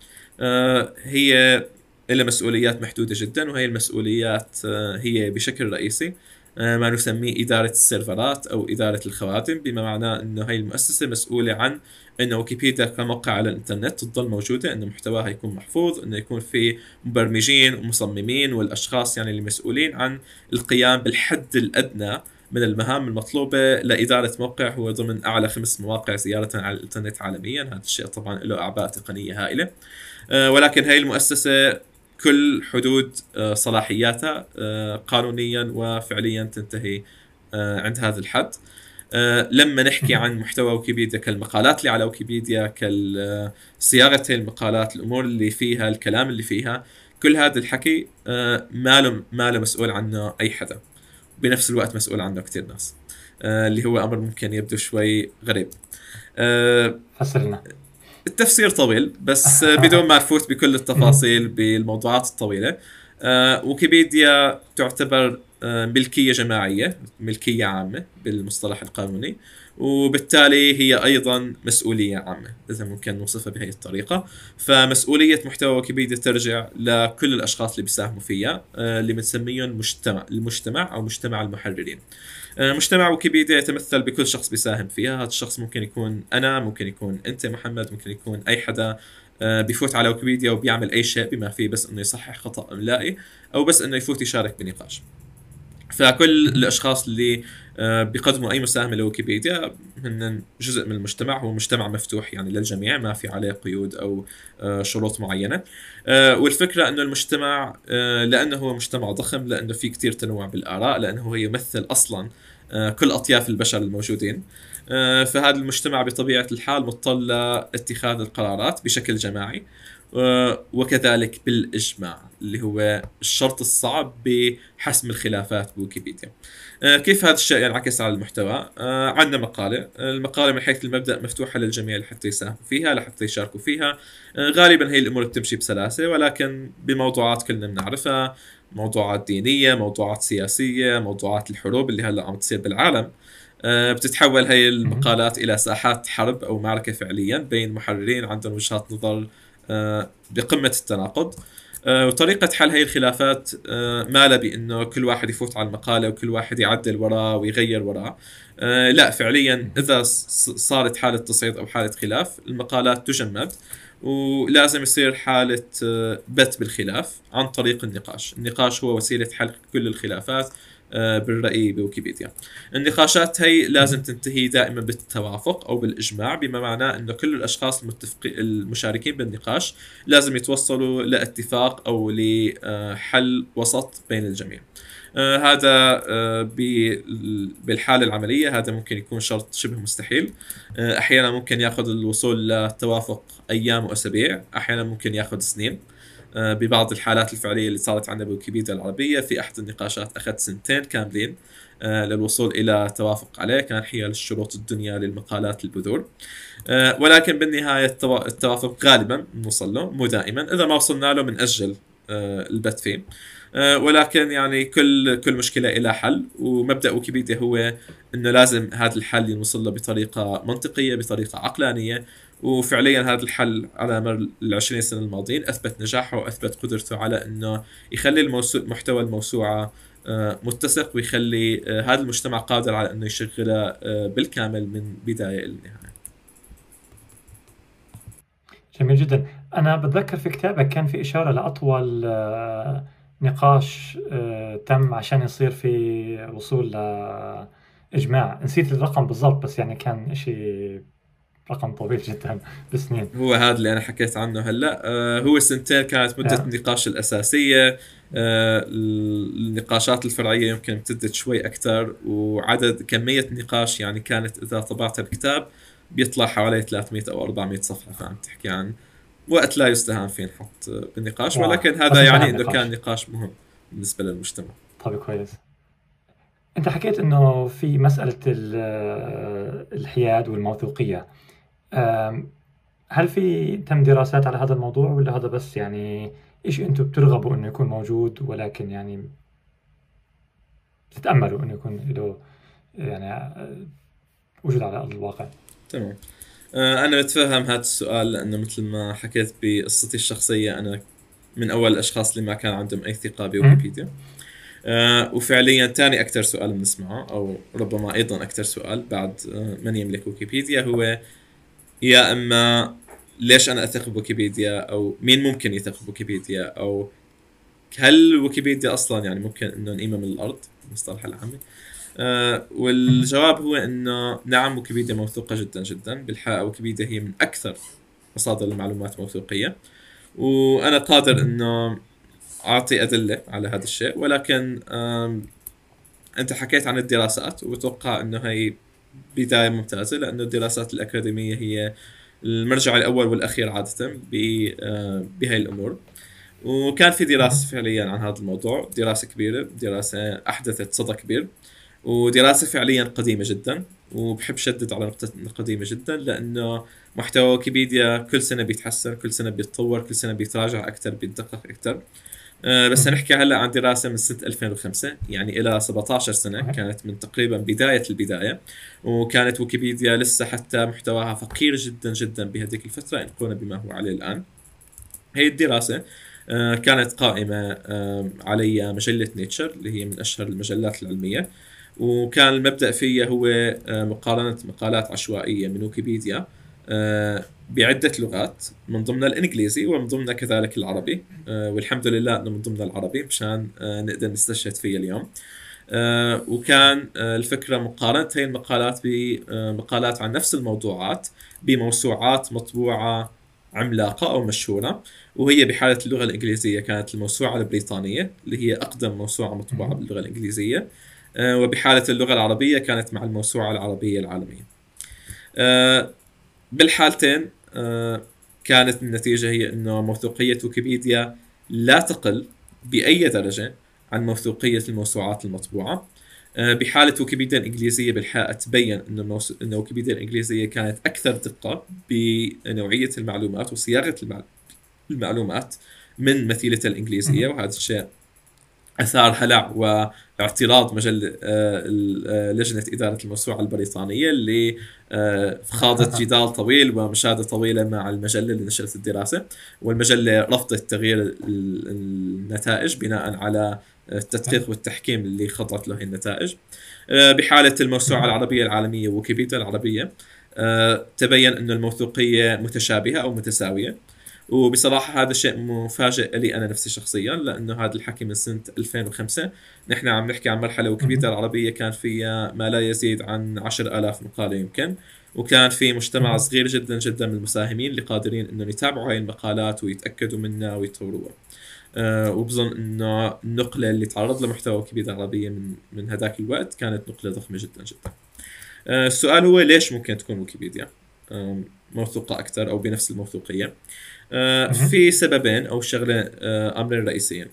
هي لها مسؤوليات محدودة جدا وهي المسؤوليات هي بشكل رئيسي ما نسميه إدارة السيرفرات أو إدارة الخواتم بما معناه أنه هي المؤسسة مسؤولة عن إنه ويكيبيديا كموقع على الإنترنت تضل موجودة إنه محتواها يكون محفوظ إنه يكون في مبرمجين ومصممين والأشخاص يعني المسؤولين عن القيام بالحد الأدنى من المهام المطلوبة لإدارة موقع هو ضمن أعلى خمس مواقع زيارة على الإنترنت عالميا. هذا الشيء طبعا له أعباء تقنية هائلة. آه، ولكن هاي المؤسسة كل حدود آه، صلاحياتها آه، قانونيا وفعليا تنتهي عند هذا الحد. لما نحكي عن محتوى ويكيبيديا كالمقالات اللي على ويكيبيديا كصياغه المقالات الأمور اللي فيها الكلام اللي فيها كل هذا الحكي ما له ما له مسؤول عنه أي حدا. بنفس الوقت مسؤول عنه كثير ناس. آه، اللي هو أمر ممكن يبدو شوي غريب. فسرنا التفسير طويل بس بدون ما نفوت بكل التفاصيل بالموضوعات الطويلة. ويكيبيديا تعتبر آه، ملكية جماعية ملكية عامة بالمصطلح القانوني. وبالتالي هي أيضا مسؤولية عامة. إذا ممكن نوصفها بهي الطريقة. فمسؤولية محتوى ويكيبيديا ترجع لكل الأشخاص اللي بيساهموا فيها آه، اللي بنسميهم مجتمع المجتمع أو مجتمع المحررين. آه، مجتمع ويكيبيديا يتمثل بكل شخص بيساهم فيها. هذا الشخص ممكن يكون أنا ممكن يكون أنت محمد ممكن يكون أي حدا بيفوت على ويكيبيديا وبيعمل أي شيء بما فيه بس إنه يصحح خطأ املائي أو بس إنه يفوت يشارك بنقاش. فكل الأشخاص اللي آه، بيقدموا أي مساهمة لويكيبيديا هن جزء من المجتمع هو مجتمع مفتوح يعني للجميع ما في عليه قيود أو آه، شروط معينة. آه، والفكرة إنه المجتمع لأنه هو مجتمع ضخم لأنه في كثير تنوع بالآراء لأنه هو يمثل أصلا كل أطياف البشر الموجودين. فهذا المجتمع بطبيعة الحال مضطر لاتخاذ القرارات بشكل جماعي وكذلك بالإجماع اللي هو الشرط الصعب بحسم الخلافات بويكيبيديا. آه، كيف هذا الشيء ينعكس على المحتوى؟ آه، عندنا مقالة. المقالة من حيث المبدأ مفتوحة للجميع لحتى يساهموا فيها لحتى يشاركوا فيها. آه، غالبا هي الأمور بتمشي بسلاسة ولكن بموضوعات كلنا بنعرفها. موضوعات دينية موضوعات سياسية موضوعات الحروب اللي هلأ عم تصير بالعالم. بتتحول هي المقالات إلى ساحات حرب أو معركة فعليا بين محررين عندهم وجهات نظر آه، بقمة التناقض. آه، وطريقة حل هي الخلافات آه، ما بأنه كل واحد يفوت على المقالة وكل واحد يعدل وراه ويغير وراه. لا فعليا إذا صارت حالة تصعيد أو حالة خلاف المقالات تجمد ولازم يصير حالة آه، بت بالخلاف عن طريق النقاش. النقاش هو وسيلة حل كل الخلافات. آه، بالرأي بويكيبيديا. النقاشات هي لازم تنتهي دائما بالتوافق أو بالإجماع بما معناه أنه كل الأشخاص المتفقين المشاركين بالنقاش لازم يتوصلوا لاتفاق أو لحل وسط بين الجميع. آه هذا آه بالحالة العملية هذا ممكن يكون شرط شبه مستحيل. آه أحيانا ممكن ياخذ الوصول لتوافق أيام وأسابيع أحيانا ممكن ياخذ سنين. آه، ببعض الحالات الفعلية اللي صارت عندنا بويكيبيديا العربية. في أحد النقاشات اخذ سنتين كاملين آه، للوصول إلى توافق عليه كان حيال الشروط الدنيا للمقالات البذور. آه، ولكن بالنهاية التوافق غالبا بنوصل له مو دائما إذا ما وصلنا له بنأجل البث فيه. ولكن يعني كل كل مشكلة لها حل. ومبدأ ويكيبيديا هو إنه لازم هذا الحل يوصل له بطريقة منطقية بطريقة عقلانية. وفعليا هذا الحل على مر ال 20 سنة الماضيين أثبت نجاحه وأثبت قدرته على إنه يخلي الموسو... محتوى الموسوعة آه، متسق ويخلي آه، هذا المجتمع قادر على إنه يشغلها آه، بالكامل من بداية إلى نهاية. جميل جدا، أنا بتذكر في كتابك كان في إشارة لأطول نقاش تم عشان يصير في وصول لاجماع، نسيت الرقم بالضبط بس يعني كان شيء رقم طويل جدا بسنين. هو هذا اللي أنا حكيت عنه هلأ. آه هو سنتين كانت مدة آه. النقاش الأساسية. آه النقاشات الفرعية يمكن امتدت شوي أكثر وعدد كمية النقاش يعني كانت إذا طبعتها بكتاب بيطلع حوالي 300 أو 400 صفحة فعم تحكي عن وقت لا يستهان فيه نحط بالنقاش. ولكن هذا يعني إنه كان نقاش مهم بالنسبة للمجتمع. طيب كويس. أنت حكيت إنه في مسألة الحياد والموثوقية. هل في تم دراسات على هذا الموضوع ولا هذا بس يعني شيء أنتم بترغبوا إنه يكون موجود ولكن يعني بتتاملوا إنه يكون له يعني وجود على أرض الواقع؟ تمام. آه، أنا بتفهم هذا السؤال لأنه مثل ما حكيت بقصتي الشخصية أنا من أول الأشخاص اللي ما كان عندهم أي ثقة بويكيبيديا. آه وفعليا ثاني أكثر سؤال بنسمعه أو ربما أيضا أكثر سؤال بعد آه من يملك ويكيبيديا هو يا إما ليش أنا أثق بويكيبيديا أو مين ممكن يثق بويكيبيديا أو هل ويكيبيديا أصلا يعني ممكن إنه نقيمها من الأرض؟ المصطلح العامي. آه والجواب هو إنه نعم ويكيبيديا موثوقة جدا جدا. بالحقيقة ويكيبيديا هي من أكثر مصادر المعلومات موثوقية. وأنا قادر إنه أعطي أدلة على هذا الشيء. ولكن أنت حكيت عن الدراسات وبتوقع إنه هي بداية ممتازة لأنه الدراسات الأكاديمية هي المرجع الأول والأخير عادة آه، بهي الأمور. وكان في دراسة فعليا عن هذا الموضوع دراسة كبيرة دراسة أحدثت صدى كبير ودراسة فعليا قديمة جدا وبحب شدد على نقطة قديمة جدا لأنه محتوى ويكيبيديا كل سنة بيتحسن كل سنة بيتطور كل سنة بيتراجع أكثر بيتدقق أكثر. بس نحكي هلا عن دراسة من سنة 2005 يعني إلى 17 سنة كانت من تقريبا بداية البداية وكانت ويكيبيديا لسه حتى محتواها فقير جدا جدا بهذيك الفترة إن قلنا بما هو عليه الآن. هي الدراسة آه، كانت قائمة علي مجلة نيتشر اللي هي من أشهر المجلات العلمية وكان المبدأ فيها هو آه، مقارنة مقالات عشوائية من ويكيبيديا. بعدة لغات من ضمنها الإنجليزي ومن ضمنها كذلك العربي. آه، والحمد لله أنه من ضمنها العربي مشان آه، نقدر نستشهد فيه اليوم. آه، وكان الفكرة مقارنة هي المقالات بمقالات عن نفس الموضوعات بموسوعات مطبوعة عملاقة أو مشهورة وهي بحالة اللغة الإنجليزية كانت الموسوعة البريطانية اللي هي أقدم موسوعة مطبوعة باللغة الإنجليزية. وبحالة اللغة العربية كانت مع الموسوعة العربية العالمية. بالحالتين آه، كانت النتيجة هي أنه موثوقية ويكيبيديا لا تقل بأي درجة عن موثوقية الموسوعات المطبوعة. آه، بحالة ويكيبيديا الإنجليزية بالحقيقة تبين أن الموس... أن ويكيبيديا الإنجليزية كانت أكثر دقة بنوعية المعلومات وصياغة المعلومات من مثيلة الإنجليزية وهذا الشيء آثار هلع واعتراض مجله آه، آه، لجنة إدارة الموسوعه البريطانية اللي آه، خاضت جدال طويل ومشاهدة طويلة مع المجلة اللي نشرت الدراسة. والمجلة رفضت تغيير النتائج بناء على التدقيق والتحكيم اللي خضعت له النتائج. بحالة الموسوعه العربية العالمية ويكيبيديا العربية تبين انه الموثوقية متشابهة أو متساوية. وبصراحة هذا شيء مفاجئ لي أنا نفسي شخصيا لأنه هذا الحكي من سنة 2005 نحن عم نحكي عن مرحلة ويكيبيديا العربية كان فيها ما لا يزيد عن 10000 مقالة يمكن. وكان في مجتمع صغير جدا جدا من المساهمين اللي قادرين إنهم يتابعوا هاي المقالات ويتأكدوا منها ويطوروها. أه وبظن إنه النقلة اللي تعرض لمحتوى ويكيبيديا العربية من من هذاك الوقت كانت نقلة ضخمة جدا جدا. أه السؤال هو ليش ممكن تكون ويكيبيديا؟ أه موثوقة أكثر أو بنفس الموثوقية؟ أه في سببين أو شغلة أه أمرين رئيسيين.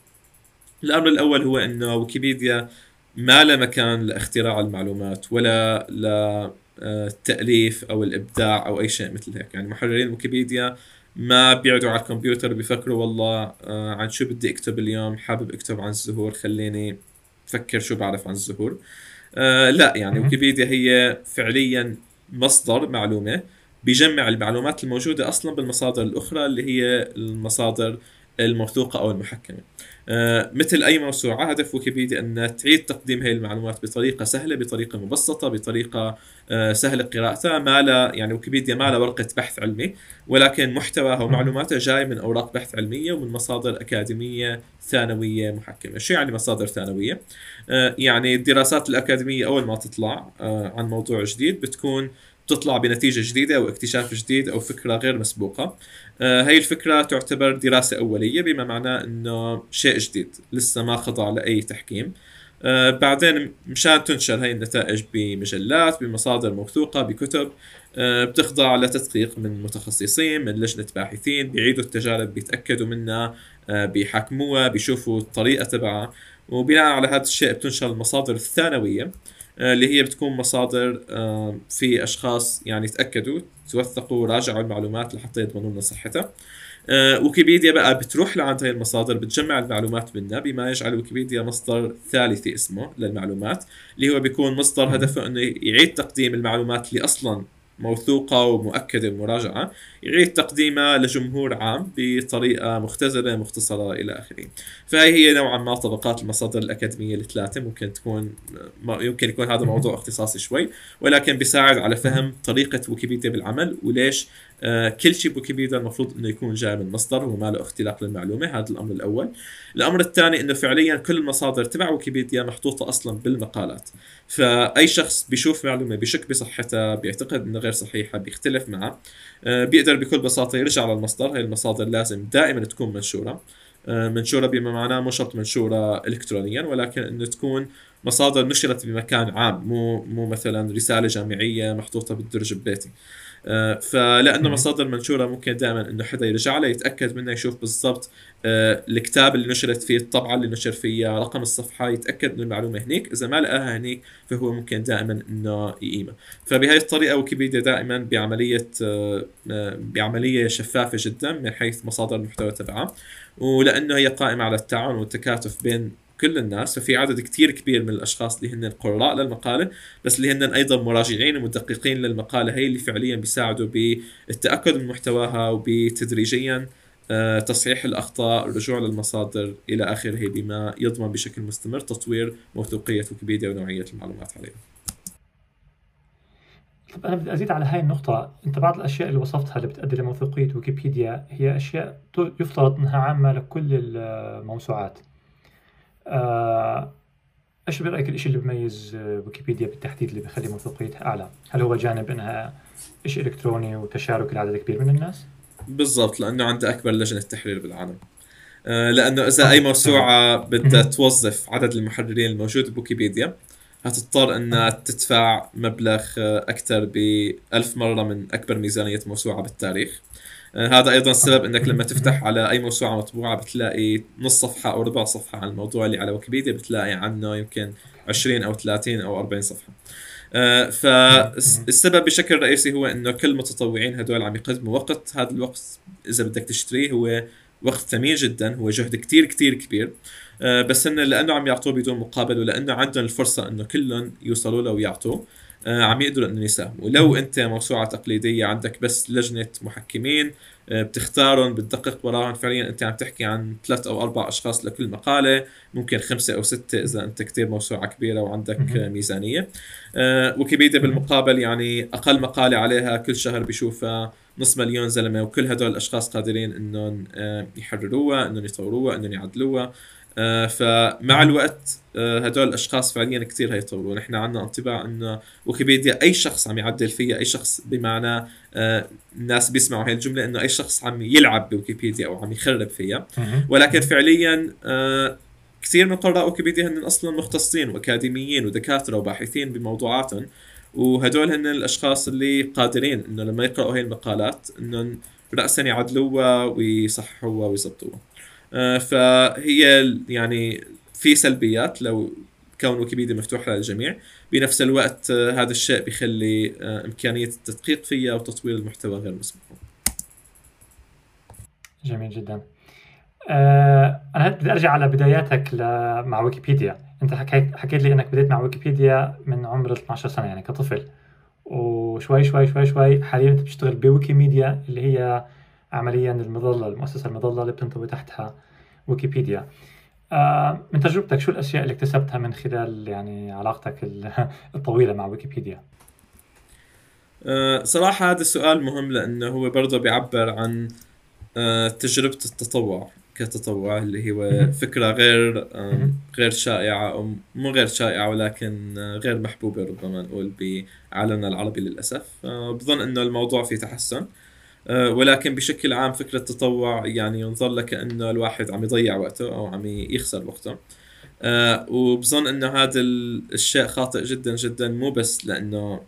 الأمر الأول هو انه ويكيبيديا ما له مكان لاختراع المعلومات ولا للتاليف أو الإبداع أو أي شيء مثل هيك. يعني محررين ويكيبيديا ما بيقعدوا على الكمبيوتر بيفكروا والله آه عن شو بدي أكتب اليوم حابب أكتب عن الزهور خليني أفكر شو بعرف عن الزهور. آه لا يعني ويكيبيديا هي فعليا مصدر معلومة بيجمع المعلومات الموجودة أصلا بالمصادر الأخرى اللي هي المصادر الموثوقه أو المحكمة. آه مثل أي موسوعة هدف ويكيبيديا أن تعيد تقديم هذه المعلومات بطريقة سهلة بطريقة مبسطة بطريقة آه سهلة قراءتها ما لا يعني ويكيبيديا ما لا ورقة بحث علمي ولكن محتواها ومعلوماتها جاي من أوراق بحث علمية ومن مصادر أكاديمية ثانوية محكمة. شو يعني مصادر ثانوية؟ آه يعني الدراسات الأكاديمية أول ما تطلع عن موضوع جديد بتكون تطلع بنتيجة جديدة أو اكتشاف جديد أو فكرة غير مسبوقة. آه هي الفكرة تعتبر دراسة أولية بما معناه إنه شيء جديد لسه ما خضع لأي تحكيم. آه بعدين مشان تنشر هاي النتائج بمجلات بمصادر موثوقة بكتب آه بتخضع لتدقيق من متخصصين من لجنة باحثين بيعيدوا التجارب بيتأكدوا منها بيحاكموها بيشوفوا الطريقة تبعها. وبناء على هذا الشيء بتنشر المصادر الثانوية. اللي هي بتكون مصادر في أشخاص يعني تأكدوا توثقوا راجعوا المعلومات لحتى يضمنوا لنا صحتها ويكيبيديا بقى بتروح لعند هاي المصادر بتجمع المعلومات منها بما يجعل ويكيبيديا مصدر ثالثي اسمه للمعلومات اللي هو بيكون مصدر هدفه إنه يعيد تقديم المعلومات اللي أصلا موثوقة ومؤكدة بمراجعة يعيد تقديمها لجمهور عام بطريقة مختزلة مختصرة إلى آخره. فهي هي نوعا ما طبقات المصادر الأكاديمية الثلاثة. ممكن تكون يمكن يكون هذا موضوع اختصاصي شوي ولكن بيساعد على فهم طريقة ويكيبيديا بالعمل وليش كل شيء بويكيبيديا المفروض إنه يكون جاي من مصدر وما له اختلاق للمعلومة هذا الأمر الأول. الأمر الثاني إنه فعليا كل المصادر تبع ويكيبيديا محطوطة أصلا بالمقالات. فأي شخص بيشوف معلومة بيشك بصحتها بيعتقد انها غير صحيحة بيختلف معها آه بيقدر بكل بساطة يرجع للمصدر هاي المصادر لازم دائما تكون منشورة. آه منشورة بما معناه مو شرط منشورة الكترونيا ولكن إنه تكون مصادر نشرت بمكان عام مو مو مثلا رسالة جامعية محطوطة بالدرج ببيتي آه فلأنه مصادر منشورة ممكن دائما إنه حدا يرجع لها يتأكد منها يشوف بالضبط آه الكتاب اللي نشرت فيه الطبعة اللي نشر فيها رقم الصفحة يتأكد انه المعلومة هنيك. إذا ما لقاها هنيك فهو ممكن دائما إنه يقيمها. فبهي الطريقة ويكيبيديا دائما بعملية آه بعملية شفافة جدا من حيث مصادر المحتوى تبعها. ولأنه هي قائمة على التعاون والتكاتف بين كل الناس ففي عدد كتير كبير من الأشخاص اللي هن قراء للمقالة بس اللي هن أيضا مراجعين ومدققين للمقالة هي اللي فعليا بيساعدوا بالتأكد من محتواها وبتدريجيا تصحيح الأخطاء الرجوع للمصادر إلى آخره بما يضمن بشكل مستمر تطوير موثوقية ويكيبيديا ونوعية المعلومات عليها طب أنا بدي أزيد على هاي النقطة، أنت بعض الأشياء اللي وصفتها اللي بتؤدي لموثوقية ويكيبيديا هي أشياء يفترض إنها عامة لكل الموسوعات. آه، إيش برايك الشيء اللي بيميز ويكيبيديا بالتحديد اللي بيخلي موثوقيتها أعلى؟ هل هو جانب إنها شيء إلكتروني وتشارك لعدد كبير من الناس؟ بالضبط لأنه عندها أكبر لجنة تحرير بالعالم. آه لأنه إذا أي موسوعة بدها توظف عدد المحررين الموجود بويكيبيديا هتضطر إنها تدفع مبلغ أكثر ب 1000 مرة من أكبر ميزانية موسوعة بالتاريخ. هذا أيضا السبب إنك لما تفتح على أي موسوعة مطبوعة بتلاقي نص صفحة أو ربع صفحة عن الموضوع اللي على ويكيبيديا بتلاقي عنه يمكن 20 أو 30 أو 40 صفحة. فالسبب بشكل رئيسي هو إنه كل المتطوعين هدول عم يقدموا وقت. هذا الوقت إذا بدك تشتريه هو وقت ثمين جدا هو جهد كتير كتير كبير. بس هن لأنه عم يعطوه بدون مقابل ولأنه عندهم الفرصة إنه كلهم يوصلوا له ويعطوه. آه، عم يقدروا انهم يساهموا. لو انت موسوعة تقليدية عندك بس لجنة محكمين آه، بتختارهم بتدقق وراهم. فعليا انت عم تحكي عن ثلاث أو أربع اشخاص لكل مقالة. ممكن خمسة أو ستة اذا انت كثير موسوعة كبيرة وعندك ميزانية. ويكيبيديا بالمقابل يعني أقل مقالة عليها كل شهر بيشوفها نص مليون زلمة وكل هدول الأشخاص قادرين إنهم يحرروها إنهم يطوروها إنهم يعدلوها. آه، فمع الوقت آه، هدول الأشخاص فعليا كثير هيطوروا نحن عندنا انطباع إنه ويكيبيديا أي شخص عم يعدل فيها أي شخص بمعنى آه، الناس بيسمعوا هاي الجملة إنه أي شخص عم يلعب بويكيبيديا أو عم يخرب فيها ولكن فعليا كثير من قراء ويكيبيديا هن أصلا مختصين وأكاديميين ودكاترة وباحثين بموضوعاتهم. وهدول هن الأشخاص اللي قادرين إنه لما يقرأوا هاي المقالات انه راسا يعدلوها ويصححوها ويظبطوها. آه، فهي يعني في سلبيات لو كون ويكيبيديا مفتوح للجميع. بنفس الوقت آه، هذا الشيء بيخلي آه، إمكانية التدقيق فيها وتطوير المحتوى غير مسموح جميل جدا. أنا بدي أرجع على بداياتك مع ويكيبيديا. أنت حكيت حكيت لي أنك بديت مع ويكيبيديا من عمر 12 سنة يعني كطفل. وشوي شوي شوي شوي حاليا أنت بتشتغل بويكيميديا اللي هي عمليا المظلة المؤسسة المظلة اللي بتنطوي تحتها ويكيبيديا. آه، من تجربتك شو الأشياء اللي اكتسبتها من خلال يعني علاقتك الطويلة مع ويكيبيديا؟ آه، صراحة هذا السؤال مهم لأنه هو برضه بيعبر عن آه، تجربة التطوع كتطوع اللي هو فكرة غير غير شائعة أو مو غير شائعة ولكن غير محبوبة ربما نقول بعالمنا العربي للأسف. بظن أنه الموضوع في تحسن. ولكن بشكل عام فكرة التطوع يعني ينظر لك كأنه الواحد عم يضيع وقته أو عم يخسر وقته. آه، وبظن أنه هذا الشيء خاطئ جدا جدا مو بس لأنه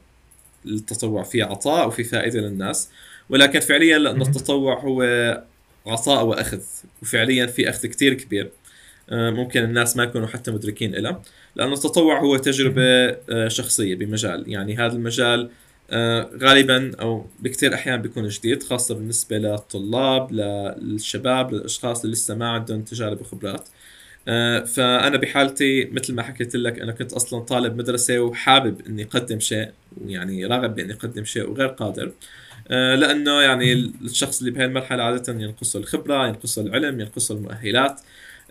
التطوع فيه عطاء وفي فائدة للناس ولكن فعليا لأنه التطوع هو عطاء وأخذ وفعليا في أخذ كتير كبير آه، ممكن الناس ما يكونوا حتى مدركين له لأنه التطوع هو تجربة شخصية بمجال. يعني هذا المجال آه، غالبا أو بكثير أحيان بيكون جديد خاصة بالنسبة للطلاب للشباب للأشخاص اللي لسه ما عندهم تجارب وخبرات. آه، فأنا بحالتي مثل ما حكيت لك أنا كنت أصلا طالب مدرسة وحابب إني أقدم شيء ويعني راغب بإني أقدم شيء وغير قادر. آه، لأنه يعني الشخص اللي بهي المرحلة عادة ينقصه الخبرة ينقصه العلم ينقصه المؤهلات.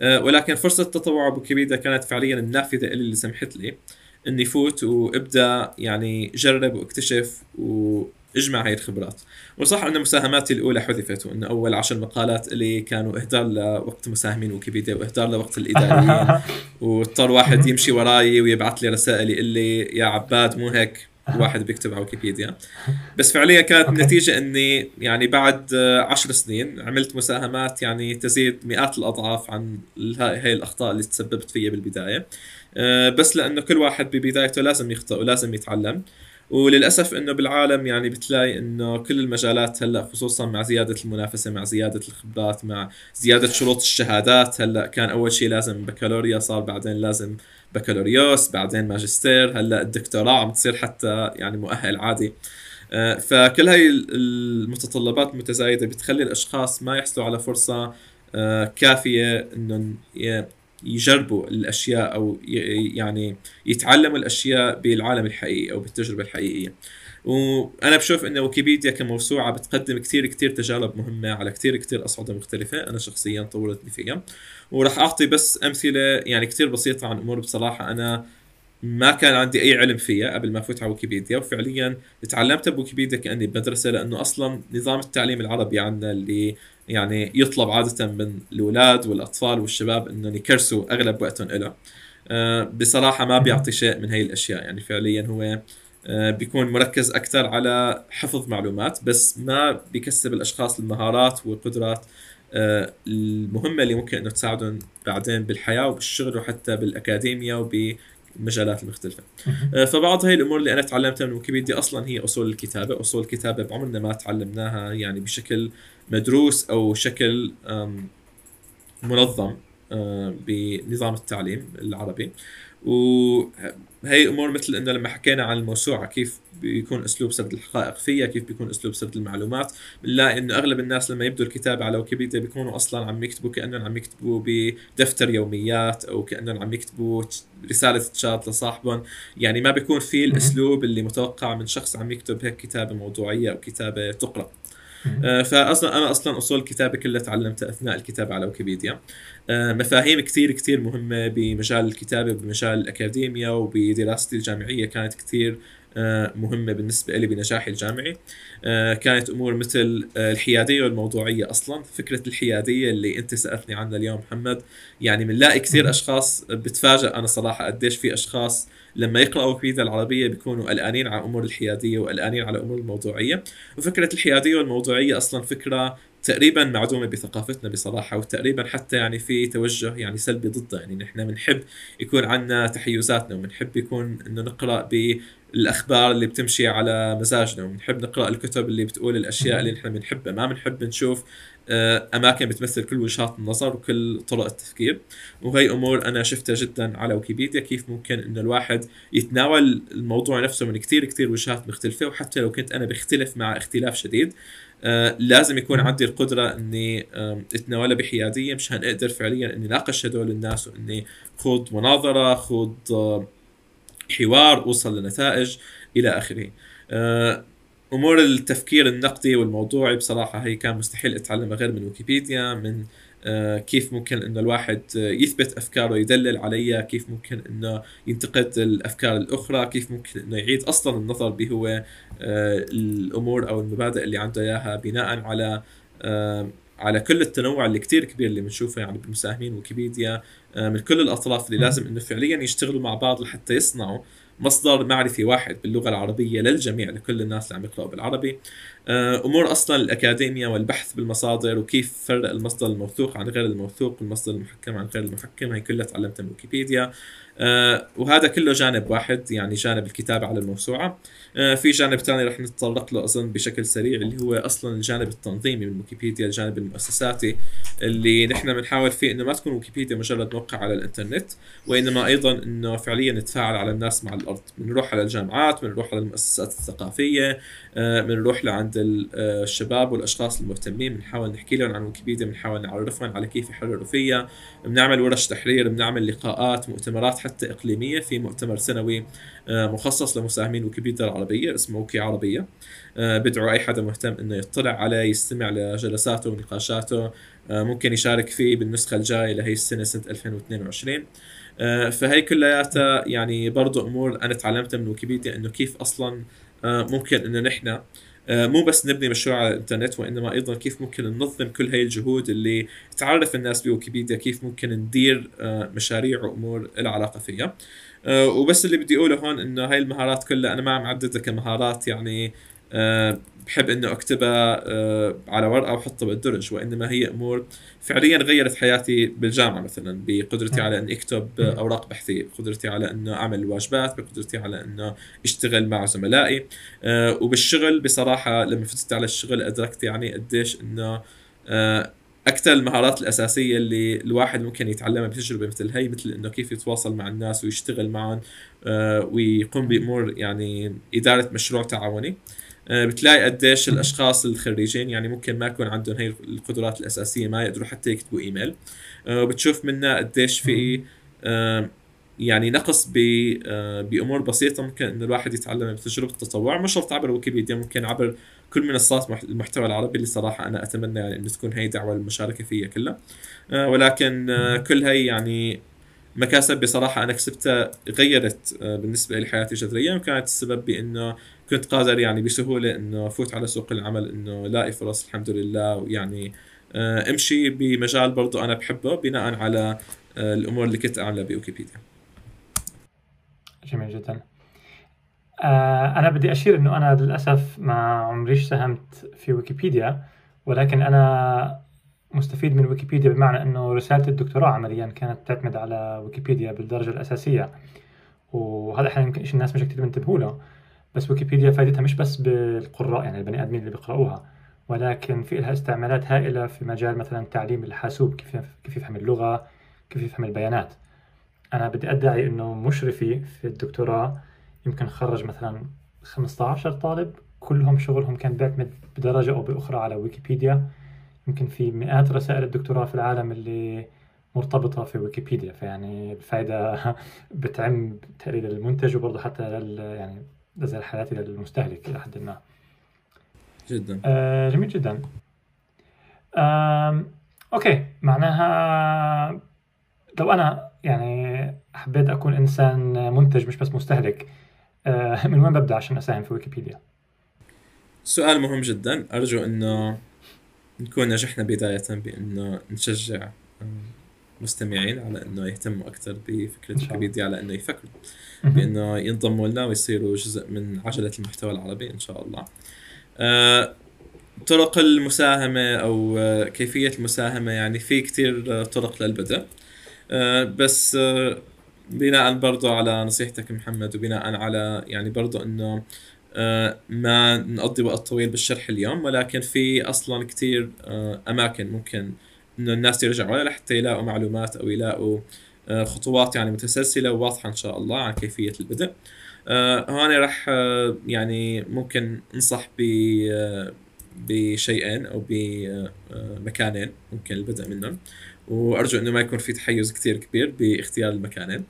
ولكن فرصة التطوع بوكيبيديا كانت فعليا النافذة اللي سمحت لي. إني فوت وإبدأ يعني جرب واكتشف وإجمع هاي الخبرات. وصح إن مساهماتي الأولى حذفت وإن أول عشر مقالات اللي كانوا إهدار لوقت مساهمين ويكيبيديا وإهدار لوقت الإداريين. واضطر واحد يمشي وراي ويبعث لي رسائل يقول لي يا عباد مو هيك؟ واحد بيكتب على ويكيبيديا. بس فعليا كانت النتيجة إني يعني بعد عشر سنين عملت مساهمات يعني تزيد مئات الأضعاف عن هاي الأخطاء اللي تسببت فيها بالبداية. آه، بس لأنه كل واحد ببدايته لازم يخطئ ولازم يتعلم. وللأسف إنه بالعالم يعني بتلاقي إنه كل المجالات هلأ خصوصا مع زيادة المنافسة مع زيادة الخبرات مع زيادة شروط الشهادات هلأ كان أول شيء لازم بكالوريا صار بعدين لازم بكالوريوس بعدين ماجستير هلأ الدكتوراه عم تصير حتى يعني مؤهل عادي. آه، فكل هاي المتطلبات المتزايدة بتخلي الأشخاص ما يحصلوا على فرصة آه، كافية إنهم يجربوا الأشياء أو يعني يتعلموا الأشياء بالعالم الحقيقي أو بالتجربة الحقيقية. وأنا بشوف إنه ويكيبيديا كموسوعة بتقدم كثير كثير تجارب مهمة على كثير كثير أصعدة مختلفة. أنا شخصيا طورتني فيها وراح أعطي بس أمثلة يعني كثير بسيطة عن امور بصراحة أنا ما كان عندي أي علم فيها قبل ما أفوت على ويكيبيديا وفعليا تعلمت بويكيبيديا كأني بمدرسه لأنه أصلا نظام التعليم العربي عندنا اللي يعني يطلب عادة من الأولاد والأطفال والشباب إنهم يكرسوا أغلب وقتهم له أه بصراحة ما بيعطي شيء من هي الأشياء. يعني فعليا هو أه بيكون مركز أكثر على حفظ معلومات بس ما بيكسب الأشخاص المهارات والقدرات أه المهمة اللي ممكن إنه تساعدهم بعدين بالحياة وبالشغل وحتى بالاكاديميا وب المجالات المختلفة. آه، فبعض هاي الأمور اللي أنا تعلمتها من ويكيبيديا أصلا هي أصول الكتابة. أصول الكتابة بعمرنا ما تعلمناها يعني بشكل مدروس أو شكل منظم بنظام التعليم العربي. وهي امور مثل إنه لما حكينا عن الموسوعة كيف بيكون أسلوب سرد الحقائق فيها كيف بيكون أسلوب سرد المعلومات. بنلاقي إنه أغلب الناس لما يبدوا الكتابة على ويكيبيديا بيكونوا أصلا عم يكتبوا كأنهم عم يكتبوا بدفتر يوميات أو كأنهم عم يكتبوا رسالة تشات لصاحبهم. يعني ما بيكون في الأسلوب اللي متوقع من شخص عم يكتب هيك كتابة موضوعية أو كتابة تقرأ. آه، فاصلا أنا أصلا أصول الكتابة كلها تعلمتها أثناء الكتابة على ويكيبيديا. آه، مفاهيم كثير كثير مهمة بمجال الكتابة بمجال الاكاديميا وبدراستي الجامعية كانت كثير مهمة بالنسبة لي بنجاحي الجامعي. كانت أمور مثل الحيادية والموضوعية أصلا. فكرة الحيادية اللي أنت سألتني عنها اليوم محمد يعني بنلاقي كثير أشخاص بتفاجئ أنا صراحة قديش في أشخاص لما يقرأوا ويكيبيديا العربية بيكونوا قلقانين على أمور الحيادية وقلقانين على أمور الموضوعية. وفكرة الحيادية والموضوعية أصلا فكرة تقريبا معدومه بثقافتنا بصراحة وتقريبا حتى يعني في توجه يعني سلبي ضدها يعني نحن بنحب يكون عندنا تحيزاتنا وبنحب يكون إنه نقرأ بالأخبار اللي بتمشي على مزاجنا وبنحب نقرأ الكتب اللي بتقول الأشياء اللي نحن بنحبها ما بنحب نشوف آه، أماكن بتمثل كل وجهات النظر وكل طرق التفكير. وهي أمور أنا شفتها جدا على ويكيبيديا كيف ممكن إنه الواحد يتناول الموضوع نفسه من كثير كثير وجهات مختلفة. وحتى لو كنت أنا بختلف مع اختلاف شديد لازم يكون عندي القدرة إني آه اتناولها بحيادية مشان أقدر فعليا إني ناقش هدول الناس وإني خوض مناظرة خوض آه حوار اوصل لنتائج إلى آخره. آه أمور التفكير النقدي والموضوعي بصراحة هي كان مستحيل أتعلمها غير من ويكيبيديا من آه، كيف ممكن إنه الواحد يثبت أفكاره يدلل عليها كيف ممكن إنه ينتقد الأفكار الأخرى كيف ممكن إنه يعيد أصلا النظر بهو آه، الأمور أو المبادئ اللي عنده إياها بناء على آه، على كل التنوع اللي كتير كبير اللي بنشوفه يعني بالمساهمين ويكيبيديا من كل الأطراف اللي لازم إنه فعليا يشتغلوا مع بعض لحتى يصنعوا مصدر معرفي واحد باللغة العربية للجميع لكل الناس اللي عم يقرأوا بالعربي. آه، أمور أصلا الاكاديميا والبحث بالمصادر وكيف فرق المصدر الموثوق عن غير الموثوق والمصدر المحكم عن غير المحكم هي كلها تعلمتها من ويكيبيديا. وهذا كله جانب واحد يعني جانب الكتابة على الموسوعة. آه، في جانب ثاني رح نتطرق له أظن بشكل سريع اللي هو أصلا الجانب التنظيمي من ويكيبيديا الجانب المؤسساتي اللي نحن بنحاول فيه إنه ما تكون ويكيبيديا مجرد موقع على الإنترنت وإنما أيضا إنه فعليا نتفاعل على الناس مع الأرض. بنروح على الجامعات بنروح على المؤسسات الثقافية بنروح لعند الشباب والأشخاص المهتمين بنحاول نحكي لهم عن ويكيبيديا بنحاول نعرفهم على كيف يحرروا فيها. بنعمل ورش تحرير بنعمل لقاءات مؤتمرات حتى إقليمية في مؤتمر سنوي آه، مخصص لمساهمين ويكيبيديا العربية اسمه وكي عربية. آه، بدعو أي حدا مهتم إنه يطلع عليه يستمع لجلساته ونقاشاته. آه، ممكن يشارك فيه بالنسخة الجاية لهي السنة سنة 2022 فهي كلياتها يعني برضو أمور أنا تعلمتها من ويكيبيديا إنه كيف أصلا ممكن إنه نحن مو بس نبني مشروع على الإنترنت وإنما أيضا كيف ممكن ننظم كل هاي الجهود اللي تعرف الناس بويكيبيديا كيف ممكن ندير مشاريع وأمور لها علاقة فيها. آه، وبس اللي بدي أقوله هون إنه هاي المهارات كلها أنا ما عم عددها كمهارات يعني آه، بحب إنه أكتبها آه، على ورقة وأحطها بالدرج وإنما هي أمور فعليا غيرت حياتي بالجامعة مثلا بقدرتي على إني أكتب أوراق بحثية بقدرتي على إنه أعمل الواجبات بقدرتي على إنه أشتغل مع زملائي. وبالشغل بصراحة لما فتت على الشغل أدركت يعني قديش إنه أكثر المهارات الأساسية اللي الواحد ممكن يتعلمها بتجربة مثل هي مثل إنه كيف يتواصل مع الناس ويشتغل معهم آه، ويقوم بأمور يعني إدارة مشروع تعاوني. آه، بتلاقي قديش الأشخاص الخريجين يعني ممكن ما يكون عندهم هي القدرات الأساسية ما يقدروا حتى يكتبوا إيميل. آه، وبتشوف منها قديش في يعني نقص بأمور بسيطة ممكن إنه الواحد يتعلمها بتجربه التطوع. مش شرط عبر ويكيبيديا ممكن عبر كل منصات المحتوى العربي اللي صراحة أنا أتمنى يعني إنه تكون هي دعوة للمشاركة فيها كلها. آه، ولكن آه، كل هي يعني مكاسب بصراحة أنا كسبتها غيرت آه، بالنسبة لحياتي جذريا وكانت السبب بأنه كنت قادر يعني بسهولة أنه أفوت على سوق العمل أنه لاقي فرص الحمد لله. ويعني أمشي بمجال برضو أنا بحبه بناء على الأمور اللي كنت أعملها بويكيبيديا. جميل جدا. آه، أنا بدي أشير إنه أنا للأسف ما عمريش ساهمت في ويكيبيديا ولكن أنا مستفيد من ويكيبيديا بمعنى إنه رسالة الدكتوراه عمليا كانت تعتمد على ويكيبيديا بالدرجة الأساسية. وهذا أحيانا يمكن الناس مش كثير بينتبهوا له. بس ويكيبيديا فائدتها مش بس بالقراء يعني البني آدمين اللي بيقرأوها ولكن في لها استعمالات هائلة في مجال مثلا تعليم الحاسوب كيف كيف يفهم اللغة كيف يفهم البيانات. أنا بدي أدعي إنه مشرفي في الدكتوراه يمكن خرج مثلا 15 طالب كلهم شغلهم كان بيعتمد بدرجة أو بأخرى على ويكيبيديا. يمكن في مئات رسائل الدكتوراه في العالم اللي مرتبطة في ويكيبيديا فيعني الفائدة بتعم تقريبا للمنتج وبرضه حتى لل يعني نزل حياتي للمستهلك إلى حد ما. جدا. آه جميل جدا. آه أوكي. معناها لو أنا يعني حبيت أكون إنسان منتج مش بس مستهلك آه من وين ببدأ عشان أساهم في ويكيبيديا؟ سؤال مهم جدا. أرجو أنه نكون نجحنا بداية بأنه نشجع مستمعين على إنه يهتموا أكثر بفكرة ويكيبيديا على إنه يفكروا. بإنه ينضموا لنا ويصيروا جزء من عجلة المحتوى العربي إن شاء الله. أه طرق المساهمة أو كيفية المساهمة يعني في كثير طرق للبدء. أه بس أه بناء برضو على نصيحتك محمد وبناء على يعني برضو إنه ما نقضي وقت طويل بالشرح اليوم ولكن في أصلا كثير أماكن ممكن إنه الناس يرجعوا لحتى يلاقوا معلومات أو يلاقوا آه، خطوات يعني متسلسلة وواضحة إن شاء الله عن كيفية البدء. آه، هون راح آه، يعني ممكن انصح ب بشيئين أو بمكانين ممكن البدء منهم. وأرجو إنه ما يكون في تحيز كثير كبير باختيار المكانين.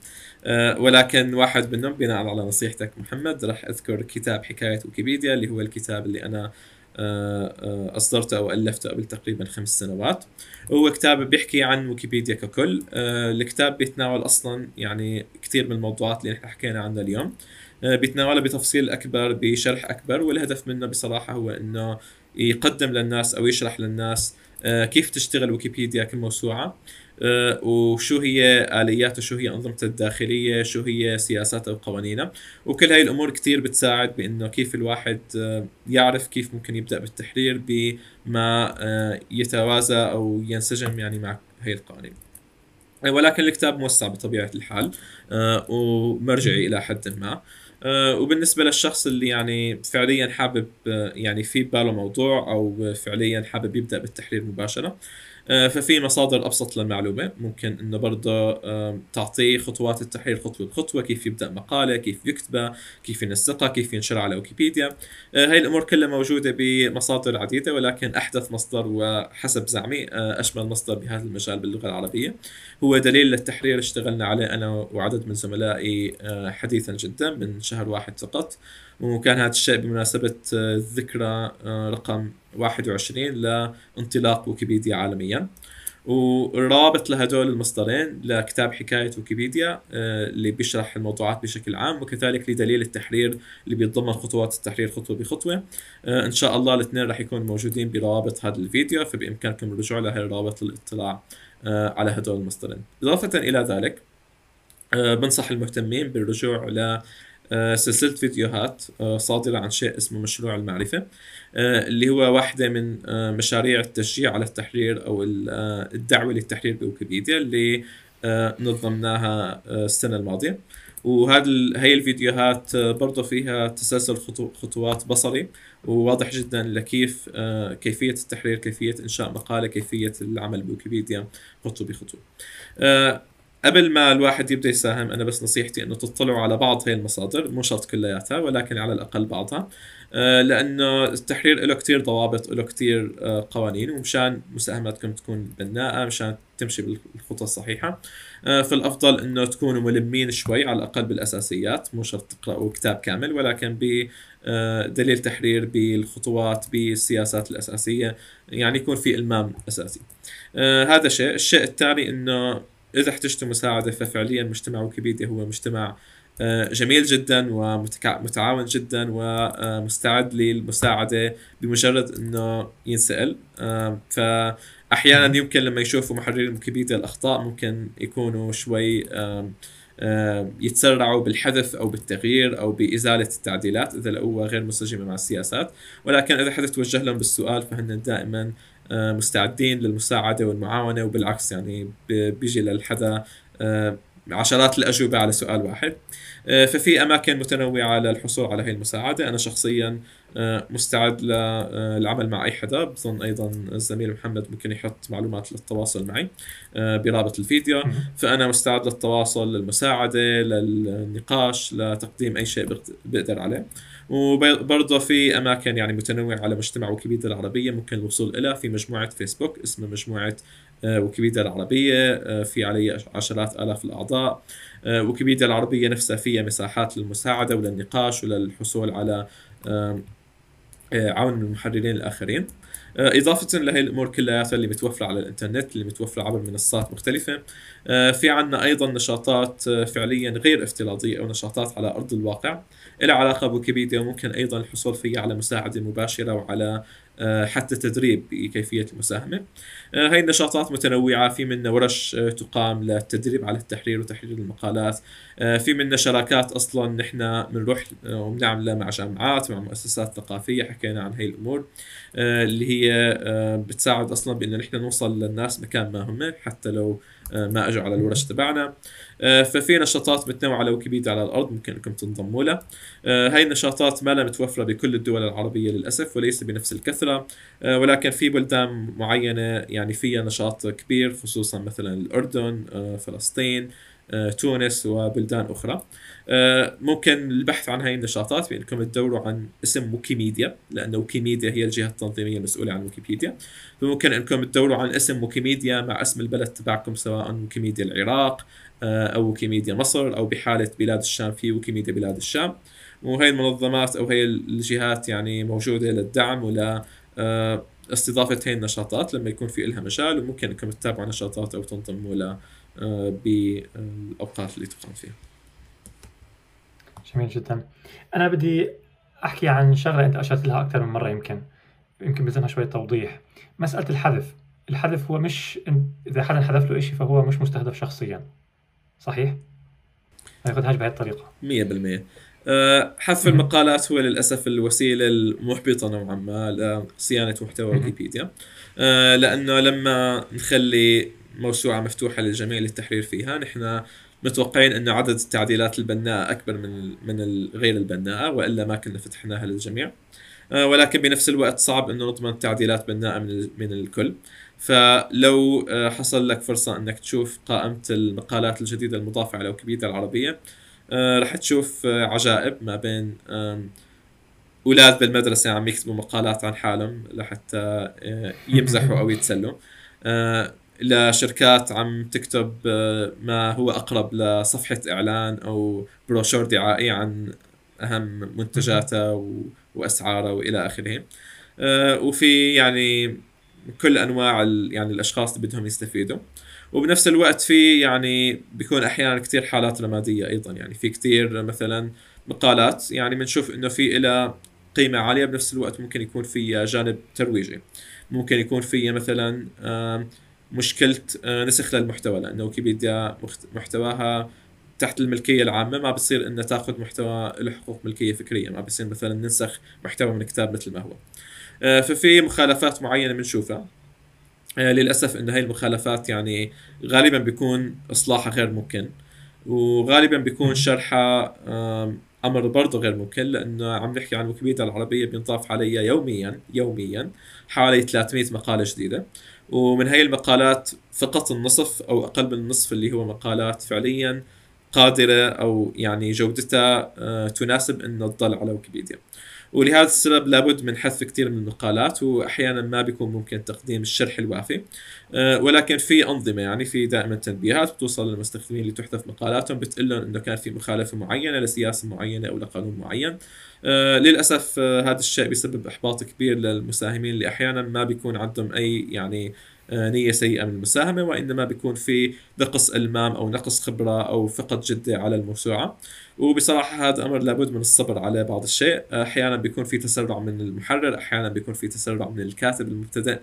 ولكن واحد منهم بناء على نصيحتك محمد راح أذكر كتاب حكاية ويكيبيديا اللي هو الكتاب اللي أنا أصدرته أو ألفته قبل تقريبا خمس سنوات. هو كتاب بيحكي عن ويكيبيديا ككل. آه، الكتاب بيتناول أصلا يعني كثير من الموضوعات اللي نحن حكينا عنها اليوم. آه، بيتناولها بتفصيل أكبر بشرح أكبر والهدف منه بصراحة هو إنه يقدم للناس أو يشرح للناس آه، كيف تشتغل ويكيبيديا كموسوعة. آه، وشو هي الياته شو هي انظمته الداخلية شو هي سياساتها وقوانينها. وكل هاي الأمور كثير بتساعد بإنه كيف الواحد آه، يعرف كيف ممكن يبدأ بالتحرير بما آه، يتوازى أو ينسجم يعني مع هاي القوانين. ولكن الكتاب موسع بطبيعة الحال ومرجعي إلى حد ما. وبالنسبة للشخص اللي يعني فعليا حابب يعني في باله موضوع أو فعليا حابب يبدأ بالتحرير مباشرة ففي مصادر أبسط للمعلومة. ممكن إنه برضه تعطيه خطوات التحرير خطوة بخطوة كيف يبدأ مقالة كيف يكتبها كيف ينسقها كيف ينشرها على ويكيبيديا. آه، هاي الأمور كلها موجودة بمصادر عديدة ولكن أحدث مصدر وحسب زعمي آه، أشمل مصدر بهذا المجال باللغة العربية. هو دليل للتحرير اشتغلنا عليه أنا وعدد من زملائي حديثا جدا من شهر واحد فقط. وكان هذا الشيء بمناسبة الذكرى رقم 21 لانطلاق ويكيبيديا عالميا. والرابط لهدول المصدرين لكتاب حكاية ويكيبيديا آه، اللي بيشرح الموضوعات بشكل عام وكذلك لدليل التحرير اللي بيتضمن خطوات التحرير خطوة بخطوة. آه، إن شاء الله الاثنين راح يكونوا موجودين بروابط هذا الفيديو فبإمكانكم الرجوع لهي الروابط للاطلاع آه، على هدول المصدرين. إضافة إلى ذلك بنصح المهتمين بالرجوع آه، سلسلة فيديوهات آه، صادرة عن شيء اسمه مشروع المعرفة آه، اللي هو واحدة من مشاريع التشجيع على التحرير أو الدعوة للتحرير بويكيبيديا اللي نظمناها السنة الماضية. وهذا هي الفيديوهات برضه فيها تسلسل خطوات بصري وواضح جدا لكيف كيفية التحرير كيفية إنشاء مقالة كيفية العمل بويكيبيديا خطوة بخطوة. قبل ما الواحد يبدأ يساهم أنا بس نصيحتي إنه تطلعوا على بعض هاي المصادر مو شرط كلياتها ولكن على الأقل بعضها. آه، لأنه التحرير له كتير ضوابط له كتير آه، قوانين ومشان مساهماتكم تكون بناءة مشان تمشي بالخطى الصحيحة. آه، فالأفضل إنه تكونوا ملمين شوي على الأقل بالأساسيات مو شرط تقرأوا كتاب كامل ولكن بدليل تحرير بالخطوات بالسياسات الأساسية يعني يكون في إلمام أساسي. هذا شيء. الشيء الثاني إنه إذا احتجتوا مساعدة ففعليا مجتمع ويكيبيديا هو مجتمع آه، جميل جدا ومتعاون جدا ومستعد للمساعدة بمجرد إنه ينسأل. آه، فاحيانا يمكن لما يشوفوا محررين ويكيبيديا الأخطاء ممكن يكونوا شوي يتسرعوا بالحذف أو بالتغيير أو بإزالة التعديلات إذا لقوها غير منسجمه مع السياسات. ولكن إذا حدا توجه لهم بالسؤال فهن دائما مستعدين للمساعدة والمعاونة وبالعكس يعني بيجي للحدا عشرات الأجوبة على سؤال واحد. آه، ففي أماكن متنوعة للحصول على هي المساعدة. أنا شخصيا آه، مستعد للعمل مع أي حدا. بظن أيضا الزميل محمد ممكن يحط معلومات للتواصل معي برابط الفيديو. فأنا مستعد للتواصل للمساعدة للنقاش لتقديم أي شيء بقدر عليه. وبرضه في أماكن يعني متنوعة على مجتمع ويكيبيديا العربية ممكن الوصول إلى في مجموعة فيسبوك اسمها مجموعة آه، ويكيبيديا العربية آه، في عليها عشرات آلاف الأعضاء. آه، ويكيبيديا العربية نفسها فيها مساحات للمساعدة وللنقاش وللحصول على عون من المحررين الآخرين. إضافة لهي الأمور كلها اللي متوفرة على الإنترنت اللي متوفرة عبر منصات مختلفة. في عنا أيضا نشاطات فعليا غير افتراضية أو نشاطات على أرض الواقع. لها علاقة بويكيبيديا وممكن أيضا الحصول فيها على مساعدة مباشرة وعلى آه، حتى تدريب بكيفية المساهمة. آه، هاي النشاطات متنوعة. في منا ورش آه، تقام للتدريب على التحرير وتحرير المقالات. في منا شراكات أصلا نحن بنروح وبنعملها مع جامعات مع مؤسسات ثقافية. حكينا عن هاي الأمور اللي هي بتساعد أصلا بأن نحن نوصل للناس مكان ما هم حتى لو ما أجوا على الورش تبعنا. آه، ففي نشاطات متنوعه على ويكيبيديا على الأرض ممكن أنكم تنضموا لها آه، هاي النشاطات ما هي متوفره بكل الدول العربية للأسف وليس بنفس الكثرة. آه، ولكن في بلدان معينة يعني فيها نشاط كبير خصوصا مثلا الأردن فلسطين آه، تونس وبلدان أخرى. آه، ممكن البحث عن هاي النشاطات بأنكم تدوروا عن اسم ويكيميديا لأن ويكيميديا هي الجهة التنظيمية المسؤولة عن ويكيبيديا فممكن أنكم تدوروا عن اسم ويكيميديا مع اسم البلد تبعكم سواء ويكيميديا العراق آه، أو ويكيميديا مصر أو بحالة بلاد الشام في ويكيميديا بلاد الشام وهي المنظمات أو هي الجهات يعني موجودة للدعم ولاستضافة هاي النشاطات لما يكون في إلها مجال وممكن إنكم تتابعوا نشاطات أو تنضموا بالأوقات اللي تقام فيها. جميل جدا. أنا بدي أحكي عن شغلة أنت أشرت لها أكثر من مرة يمكن يمكن بيلزمها شوية توضيح. مسألة الحذف، الحذف هو مش إذا حدا حذف له شيء فهو مش مستهدف شخصيا. صحيح؟ ما ياخذهاش بهي الطريقة. 100% أه حذف المقالات هو للأسف الوسيلة المحبطة نوعا ما لصيانه محتوى ويكيبيديا أه لأنه لما نخلي موسوعة مفتوحة للجميع للتحرير فيها نحن متوقعين انه عدد التعديلات البناءه أكبر من من غير البناءه وإلا ما كنا فتحناها للجميع. آه، ولكن بنفس الوقت صعب انه نضمن تعديلات بناءه من من الكل. فلو آه، حصل لك فرصة أنك تشوف قائمة المقالات الجديدة المضافة على ويكيبيديا العربية آه، رح تشوف عجائب ما بين أولاد بالمدرسة عم يكتبوا مقالات عن حالهم لحتى يمزحوا أو يتسلوا. لشركات عم تكتب آه، ما هو أقرب لصفحة إعلان أو بروشور دعائي عن أهم منتجاتها وأسعارها وإلى آخره. آه، وفي يعني كل أنواع يعني الأشخاص اللي بدهم يستفيدوا. وبنفس الوقت في يعني بيكون أحيانا كثير حالات رمادية أيضا. يعني في كثير مثلا مقالات يعني بنشوف إنه في إلى قيمة عالية بنفس الوقت ممكن يكون في جانب ترويجي. ممكن يكون في مثلا مشكلة آه، نسخ للمحتوى لأنه ويكيبيديا محتواها تحت الملكية العامة ما بصير انها تأخذ محتوى له حقوق ملكية فكرية ما بصير مثلا ننسخ محتوى من كتاب مثل ما هو. آه، ففي مخالفات معينة بنشوفها. آه، للأسف انه هاي المخالفات يعني غالبا بيكون إصلاحها غير ممكن وغالبا بيكون شرحها أمر برضه غير ممكن لأنه عم نحكي عن ويكيبيديا العربية بينضاف عليها يوميا يوميا حوالي 300 مقالة جديدة. ومن هاي المقالات فقط النصف أو أقل من النصف اللي هو مقالات فعليا قادرة أو يعني جودتها آه، تناسب انه تضل على ويكيبيديا. ولهذا السبب لابد من حذف كثير من المقالات وأحيانا ما بيكون ممكن تقديم الشرح الوافي. آه، ولكن في أنظمة يعني في دائما تنبيهات بتوصل للمستخدمين اللي تحذف مقالاتهم بتقول لهم إنه كان في مخالفة معينة لسياسة معينة أو لقانون معين. آه، للأسف آه، هذا الشيء بيسبب إحباط كبير للمساهمين اللي أحيانا ما بيكون عندهم أي يعني نية سيئة من المساهمة وإنما بيكون في نقص إلمام أو نقص خبرة أو فقد جدة على الموسوعة. وبصراحة هذا أمر لابد من الصبر على بعض الشيء. أحيانا بيكون في تسرع من المحرر أحيانا بيكون في تسرع من الكاتب المبتدئ.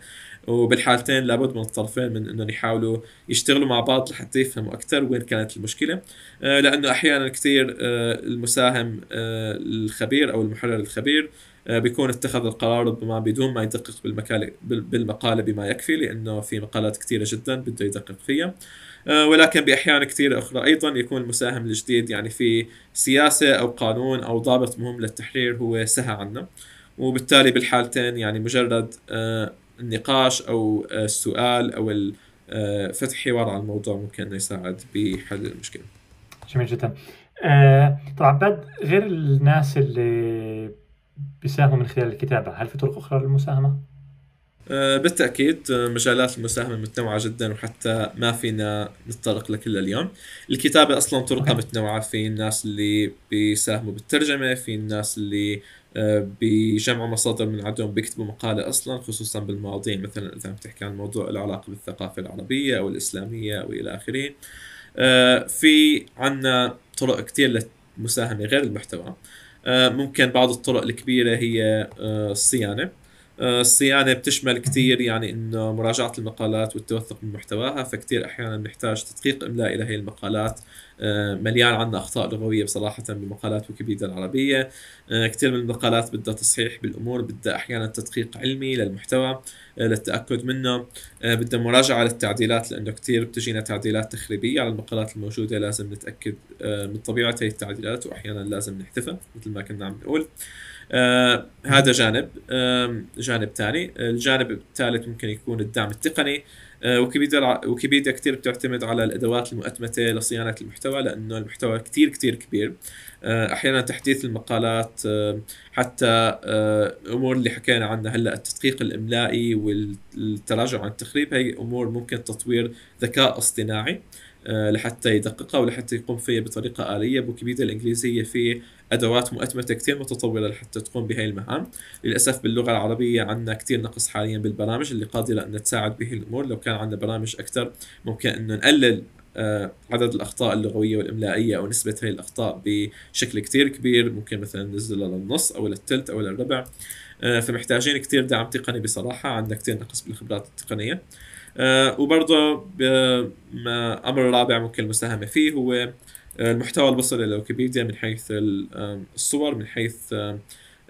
وبالحالتين لابد من الطرفين من إنهم يحاولوا يشتغلوا مع بعض لحتى يفهموا أكثر وين كانت المشكلة. لأنه أحيانا كثير المساهم الخبير أو المحرر الخبير بيكون اتخذ القرار ربما بدون ما يدقق بالمقالة بما يكفي لأنه في مقالات كثيرة جدا بده يدقق فيها. ولكن بأحيان كثيرة أخرى. أيضا يكون المساهم الجديد يعني في سياسة أو قانون أو ضابط مهم للتحرير هو سهى عنه وبالتالي بالحالتين يعني مجرد النقاش أو السؤال أو فتح حوار على الموضوع ممكن يساعد بحل المشكلة. جميل جدا. آه، طبعا بعد غير الناس اللي بيساهموا من خلال الكتابة هل في طرق أخرى للمساهمة؟ آه، بالتأكيد آه، مجالات المساهمة متنوعة جدا وحتى ما فينا نتطرق لكل اليوم. الكتابة أصلا طرقها متنوعة. في الناس اللي بيساهموا بالترجمة في الناس اللي بيجمعوا مصادر من عندهم بيكتبوا مقالة أصلا خصوصا بالمواضيع مثلا إذا عم تحكي عن موضوع له علاقة بالثقافة العربية أو الإسلامية أو إلى آخره. في عنا طرق كتير للمساهمة غير المحتوى. آه، ممكن بعض الطرق الكبيرة هي آه، الصيانة. آه، الصيانة بتشمل كتير يعني إنه مراجعة المقالات والتوثق من محتواها فكتير أحيانا نحتاج تدقيق املائي لهي المقالات مليان عنا أخطاء لغوية بصراحة بمقالات ويكيبيديا العربية. كتير من المقالات بدها تصحيح بالأمور بدها أحيانا تدقيق علمي للمحتوى للتأكد منه. بدها مراجعة للتعديلات لأنه كتير بتجينا تعديلات تخريبية على المقالات الموجودة لازم نتأكد من طبيعة هي التعديلات وأحيانا لازم نحذفها مثل ما كنا عم نقول. آه هذا جانب. آه جانب ثاني. الجانب الثالث ممكن يكون الدعم التقني. آه ويكيبيديا ويكيبيديا كثير بتعتمد على الأدوات المؤتمتة لصيانة المحتوى لأنه المحتوى كثير كثير كبير. آه أحيانا تحديث المقالات آه حتى آه أمور اللي حكينا عنها. هلأ التدقيق الإملائي والتراجع عن التخريب هي أمور ممكن تطوير ذكاء اصطناعي. آه، لحتى يدققها ولحتى يقوم فيها بطريقة آلية. بوكيبيديا الإنجليزية في أدوات مؤتمتة كثير متطورة لحتى تقوم بهي المهام. للأسف باللغة العربية عندنا كثير نقص حاليا بالبرامج اللي قادرة أن تساعد به الأمور. لو كان عندنا برامج أكثر ممكن أنه نقلل آه، عدد الأخطاء اللغوية والإملائية أو نسبة هي الأخطاء بشكل كثير كبير. ممكن مثلا ننزلها للنص أو للثلث أو للربع آه، فمحتاجين كثير دعم تقني بصراحة. عندنا كثير نقص بالخبرات التقنية. آه، وبرضه أمر رابع ممكن المساهمه فيه هو آه، المحتوى البصري لويكيبيديا من حيث الصور من حيث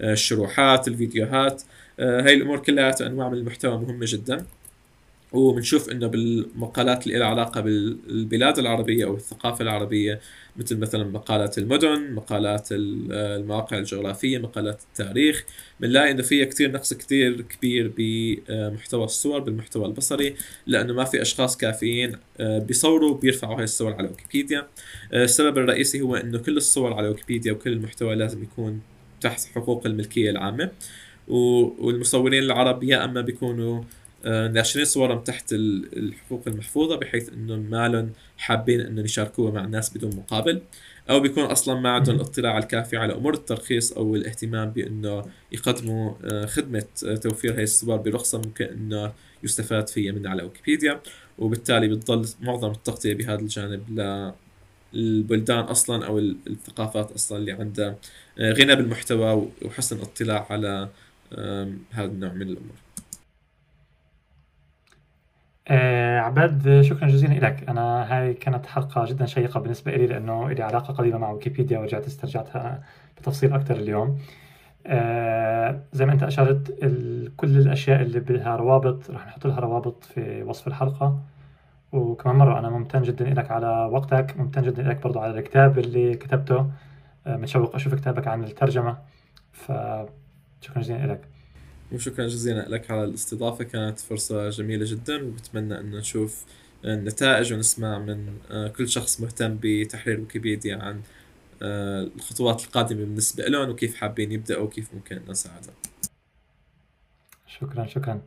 الشروحات الفيديوهات. آه، هاي الأمور كلها انواع من المحتوى مهمة جدا. وبنشوف إنه بالمقالات اللي لها علاقة بالبلاد العربية أو الثقافة العربية مثل مثلا مقالات المدن مقالات المواقع الجغرافية مقالات التاريخ بنلاقي إنه فيها كثير نقص كثير كبير بمحتوى الصور بالمحتوى البصري لأنه ما في أشخاص كافيين آه، بيصوروا بيرفعوا هاي الصور على ويكيبيديا. آه، السبب الرئيسي هو إنه كل الصور على ويكيبيديا وكل المحتوى لازم يكون تحت حقوق الملكية العامة والمصورين العرب يا أما بيكونوا ناشرين صورهم تحت الحقوق المحفوظة بحيث إنه ما لهم حابين إنه يشاركوها مع الناس بدون مقابل. أو بيكون أصلا ما عندهم الاطلاع الكافي على أمور الترخيص أو الاهتمام بإنه يقدموا آه، خدمة آه، توفير هاي الصور برخصة ممكن إنه يستفاد فيها من على ويكيبيديا. وبالتالي بتضل معظم التغطية بهذا الجانب للبلدان أصلا أو الثقافات أصلا اللي عندها غنى بالمحتوى وحسن اطلاع على هذا النوع من الأمور. آه عباد شكرا جزيلا لك أنا هاي كانت حلقة جدا شيقة بالنسبة لي لأنه لي علاقة قريبة مع ويكيبيديا ورجعت استرجعتها بتفصيل أكثر اليوم. آه زي ما أنت أشرت كل الأشياء اللي بدها روابط رح نحط لها روابط في وصف الحلقة. وكمان مرة أنا ممتن جدا لك على وقتك ممتن جدا لك برضو على الكتاب اللي كتبته. آه متشوق أشوف كتابك عن الترجمة. فشكرا جزيلا لك وشكرا جزيلا لك على الاستضافة كانت فرصة جميلة جدا وبتمنى أن نشوف النتائج ونسمع من آه، كل شخص مهتم بتحرير ويكيبيديا عن آه، الخطوات القادمة بالنسبة لهم وكيف حابين يبدأوا وكيف ممكن نساعدهم. شكرا شكرا.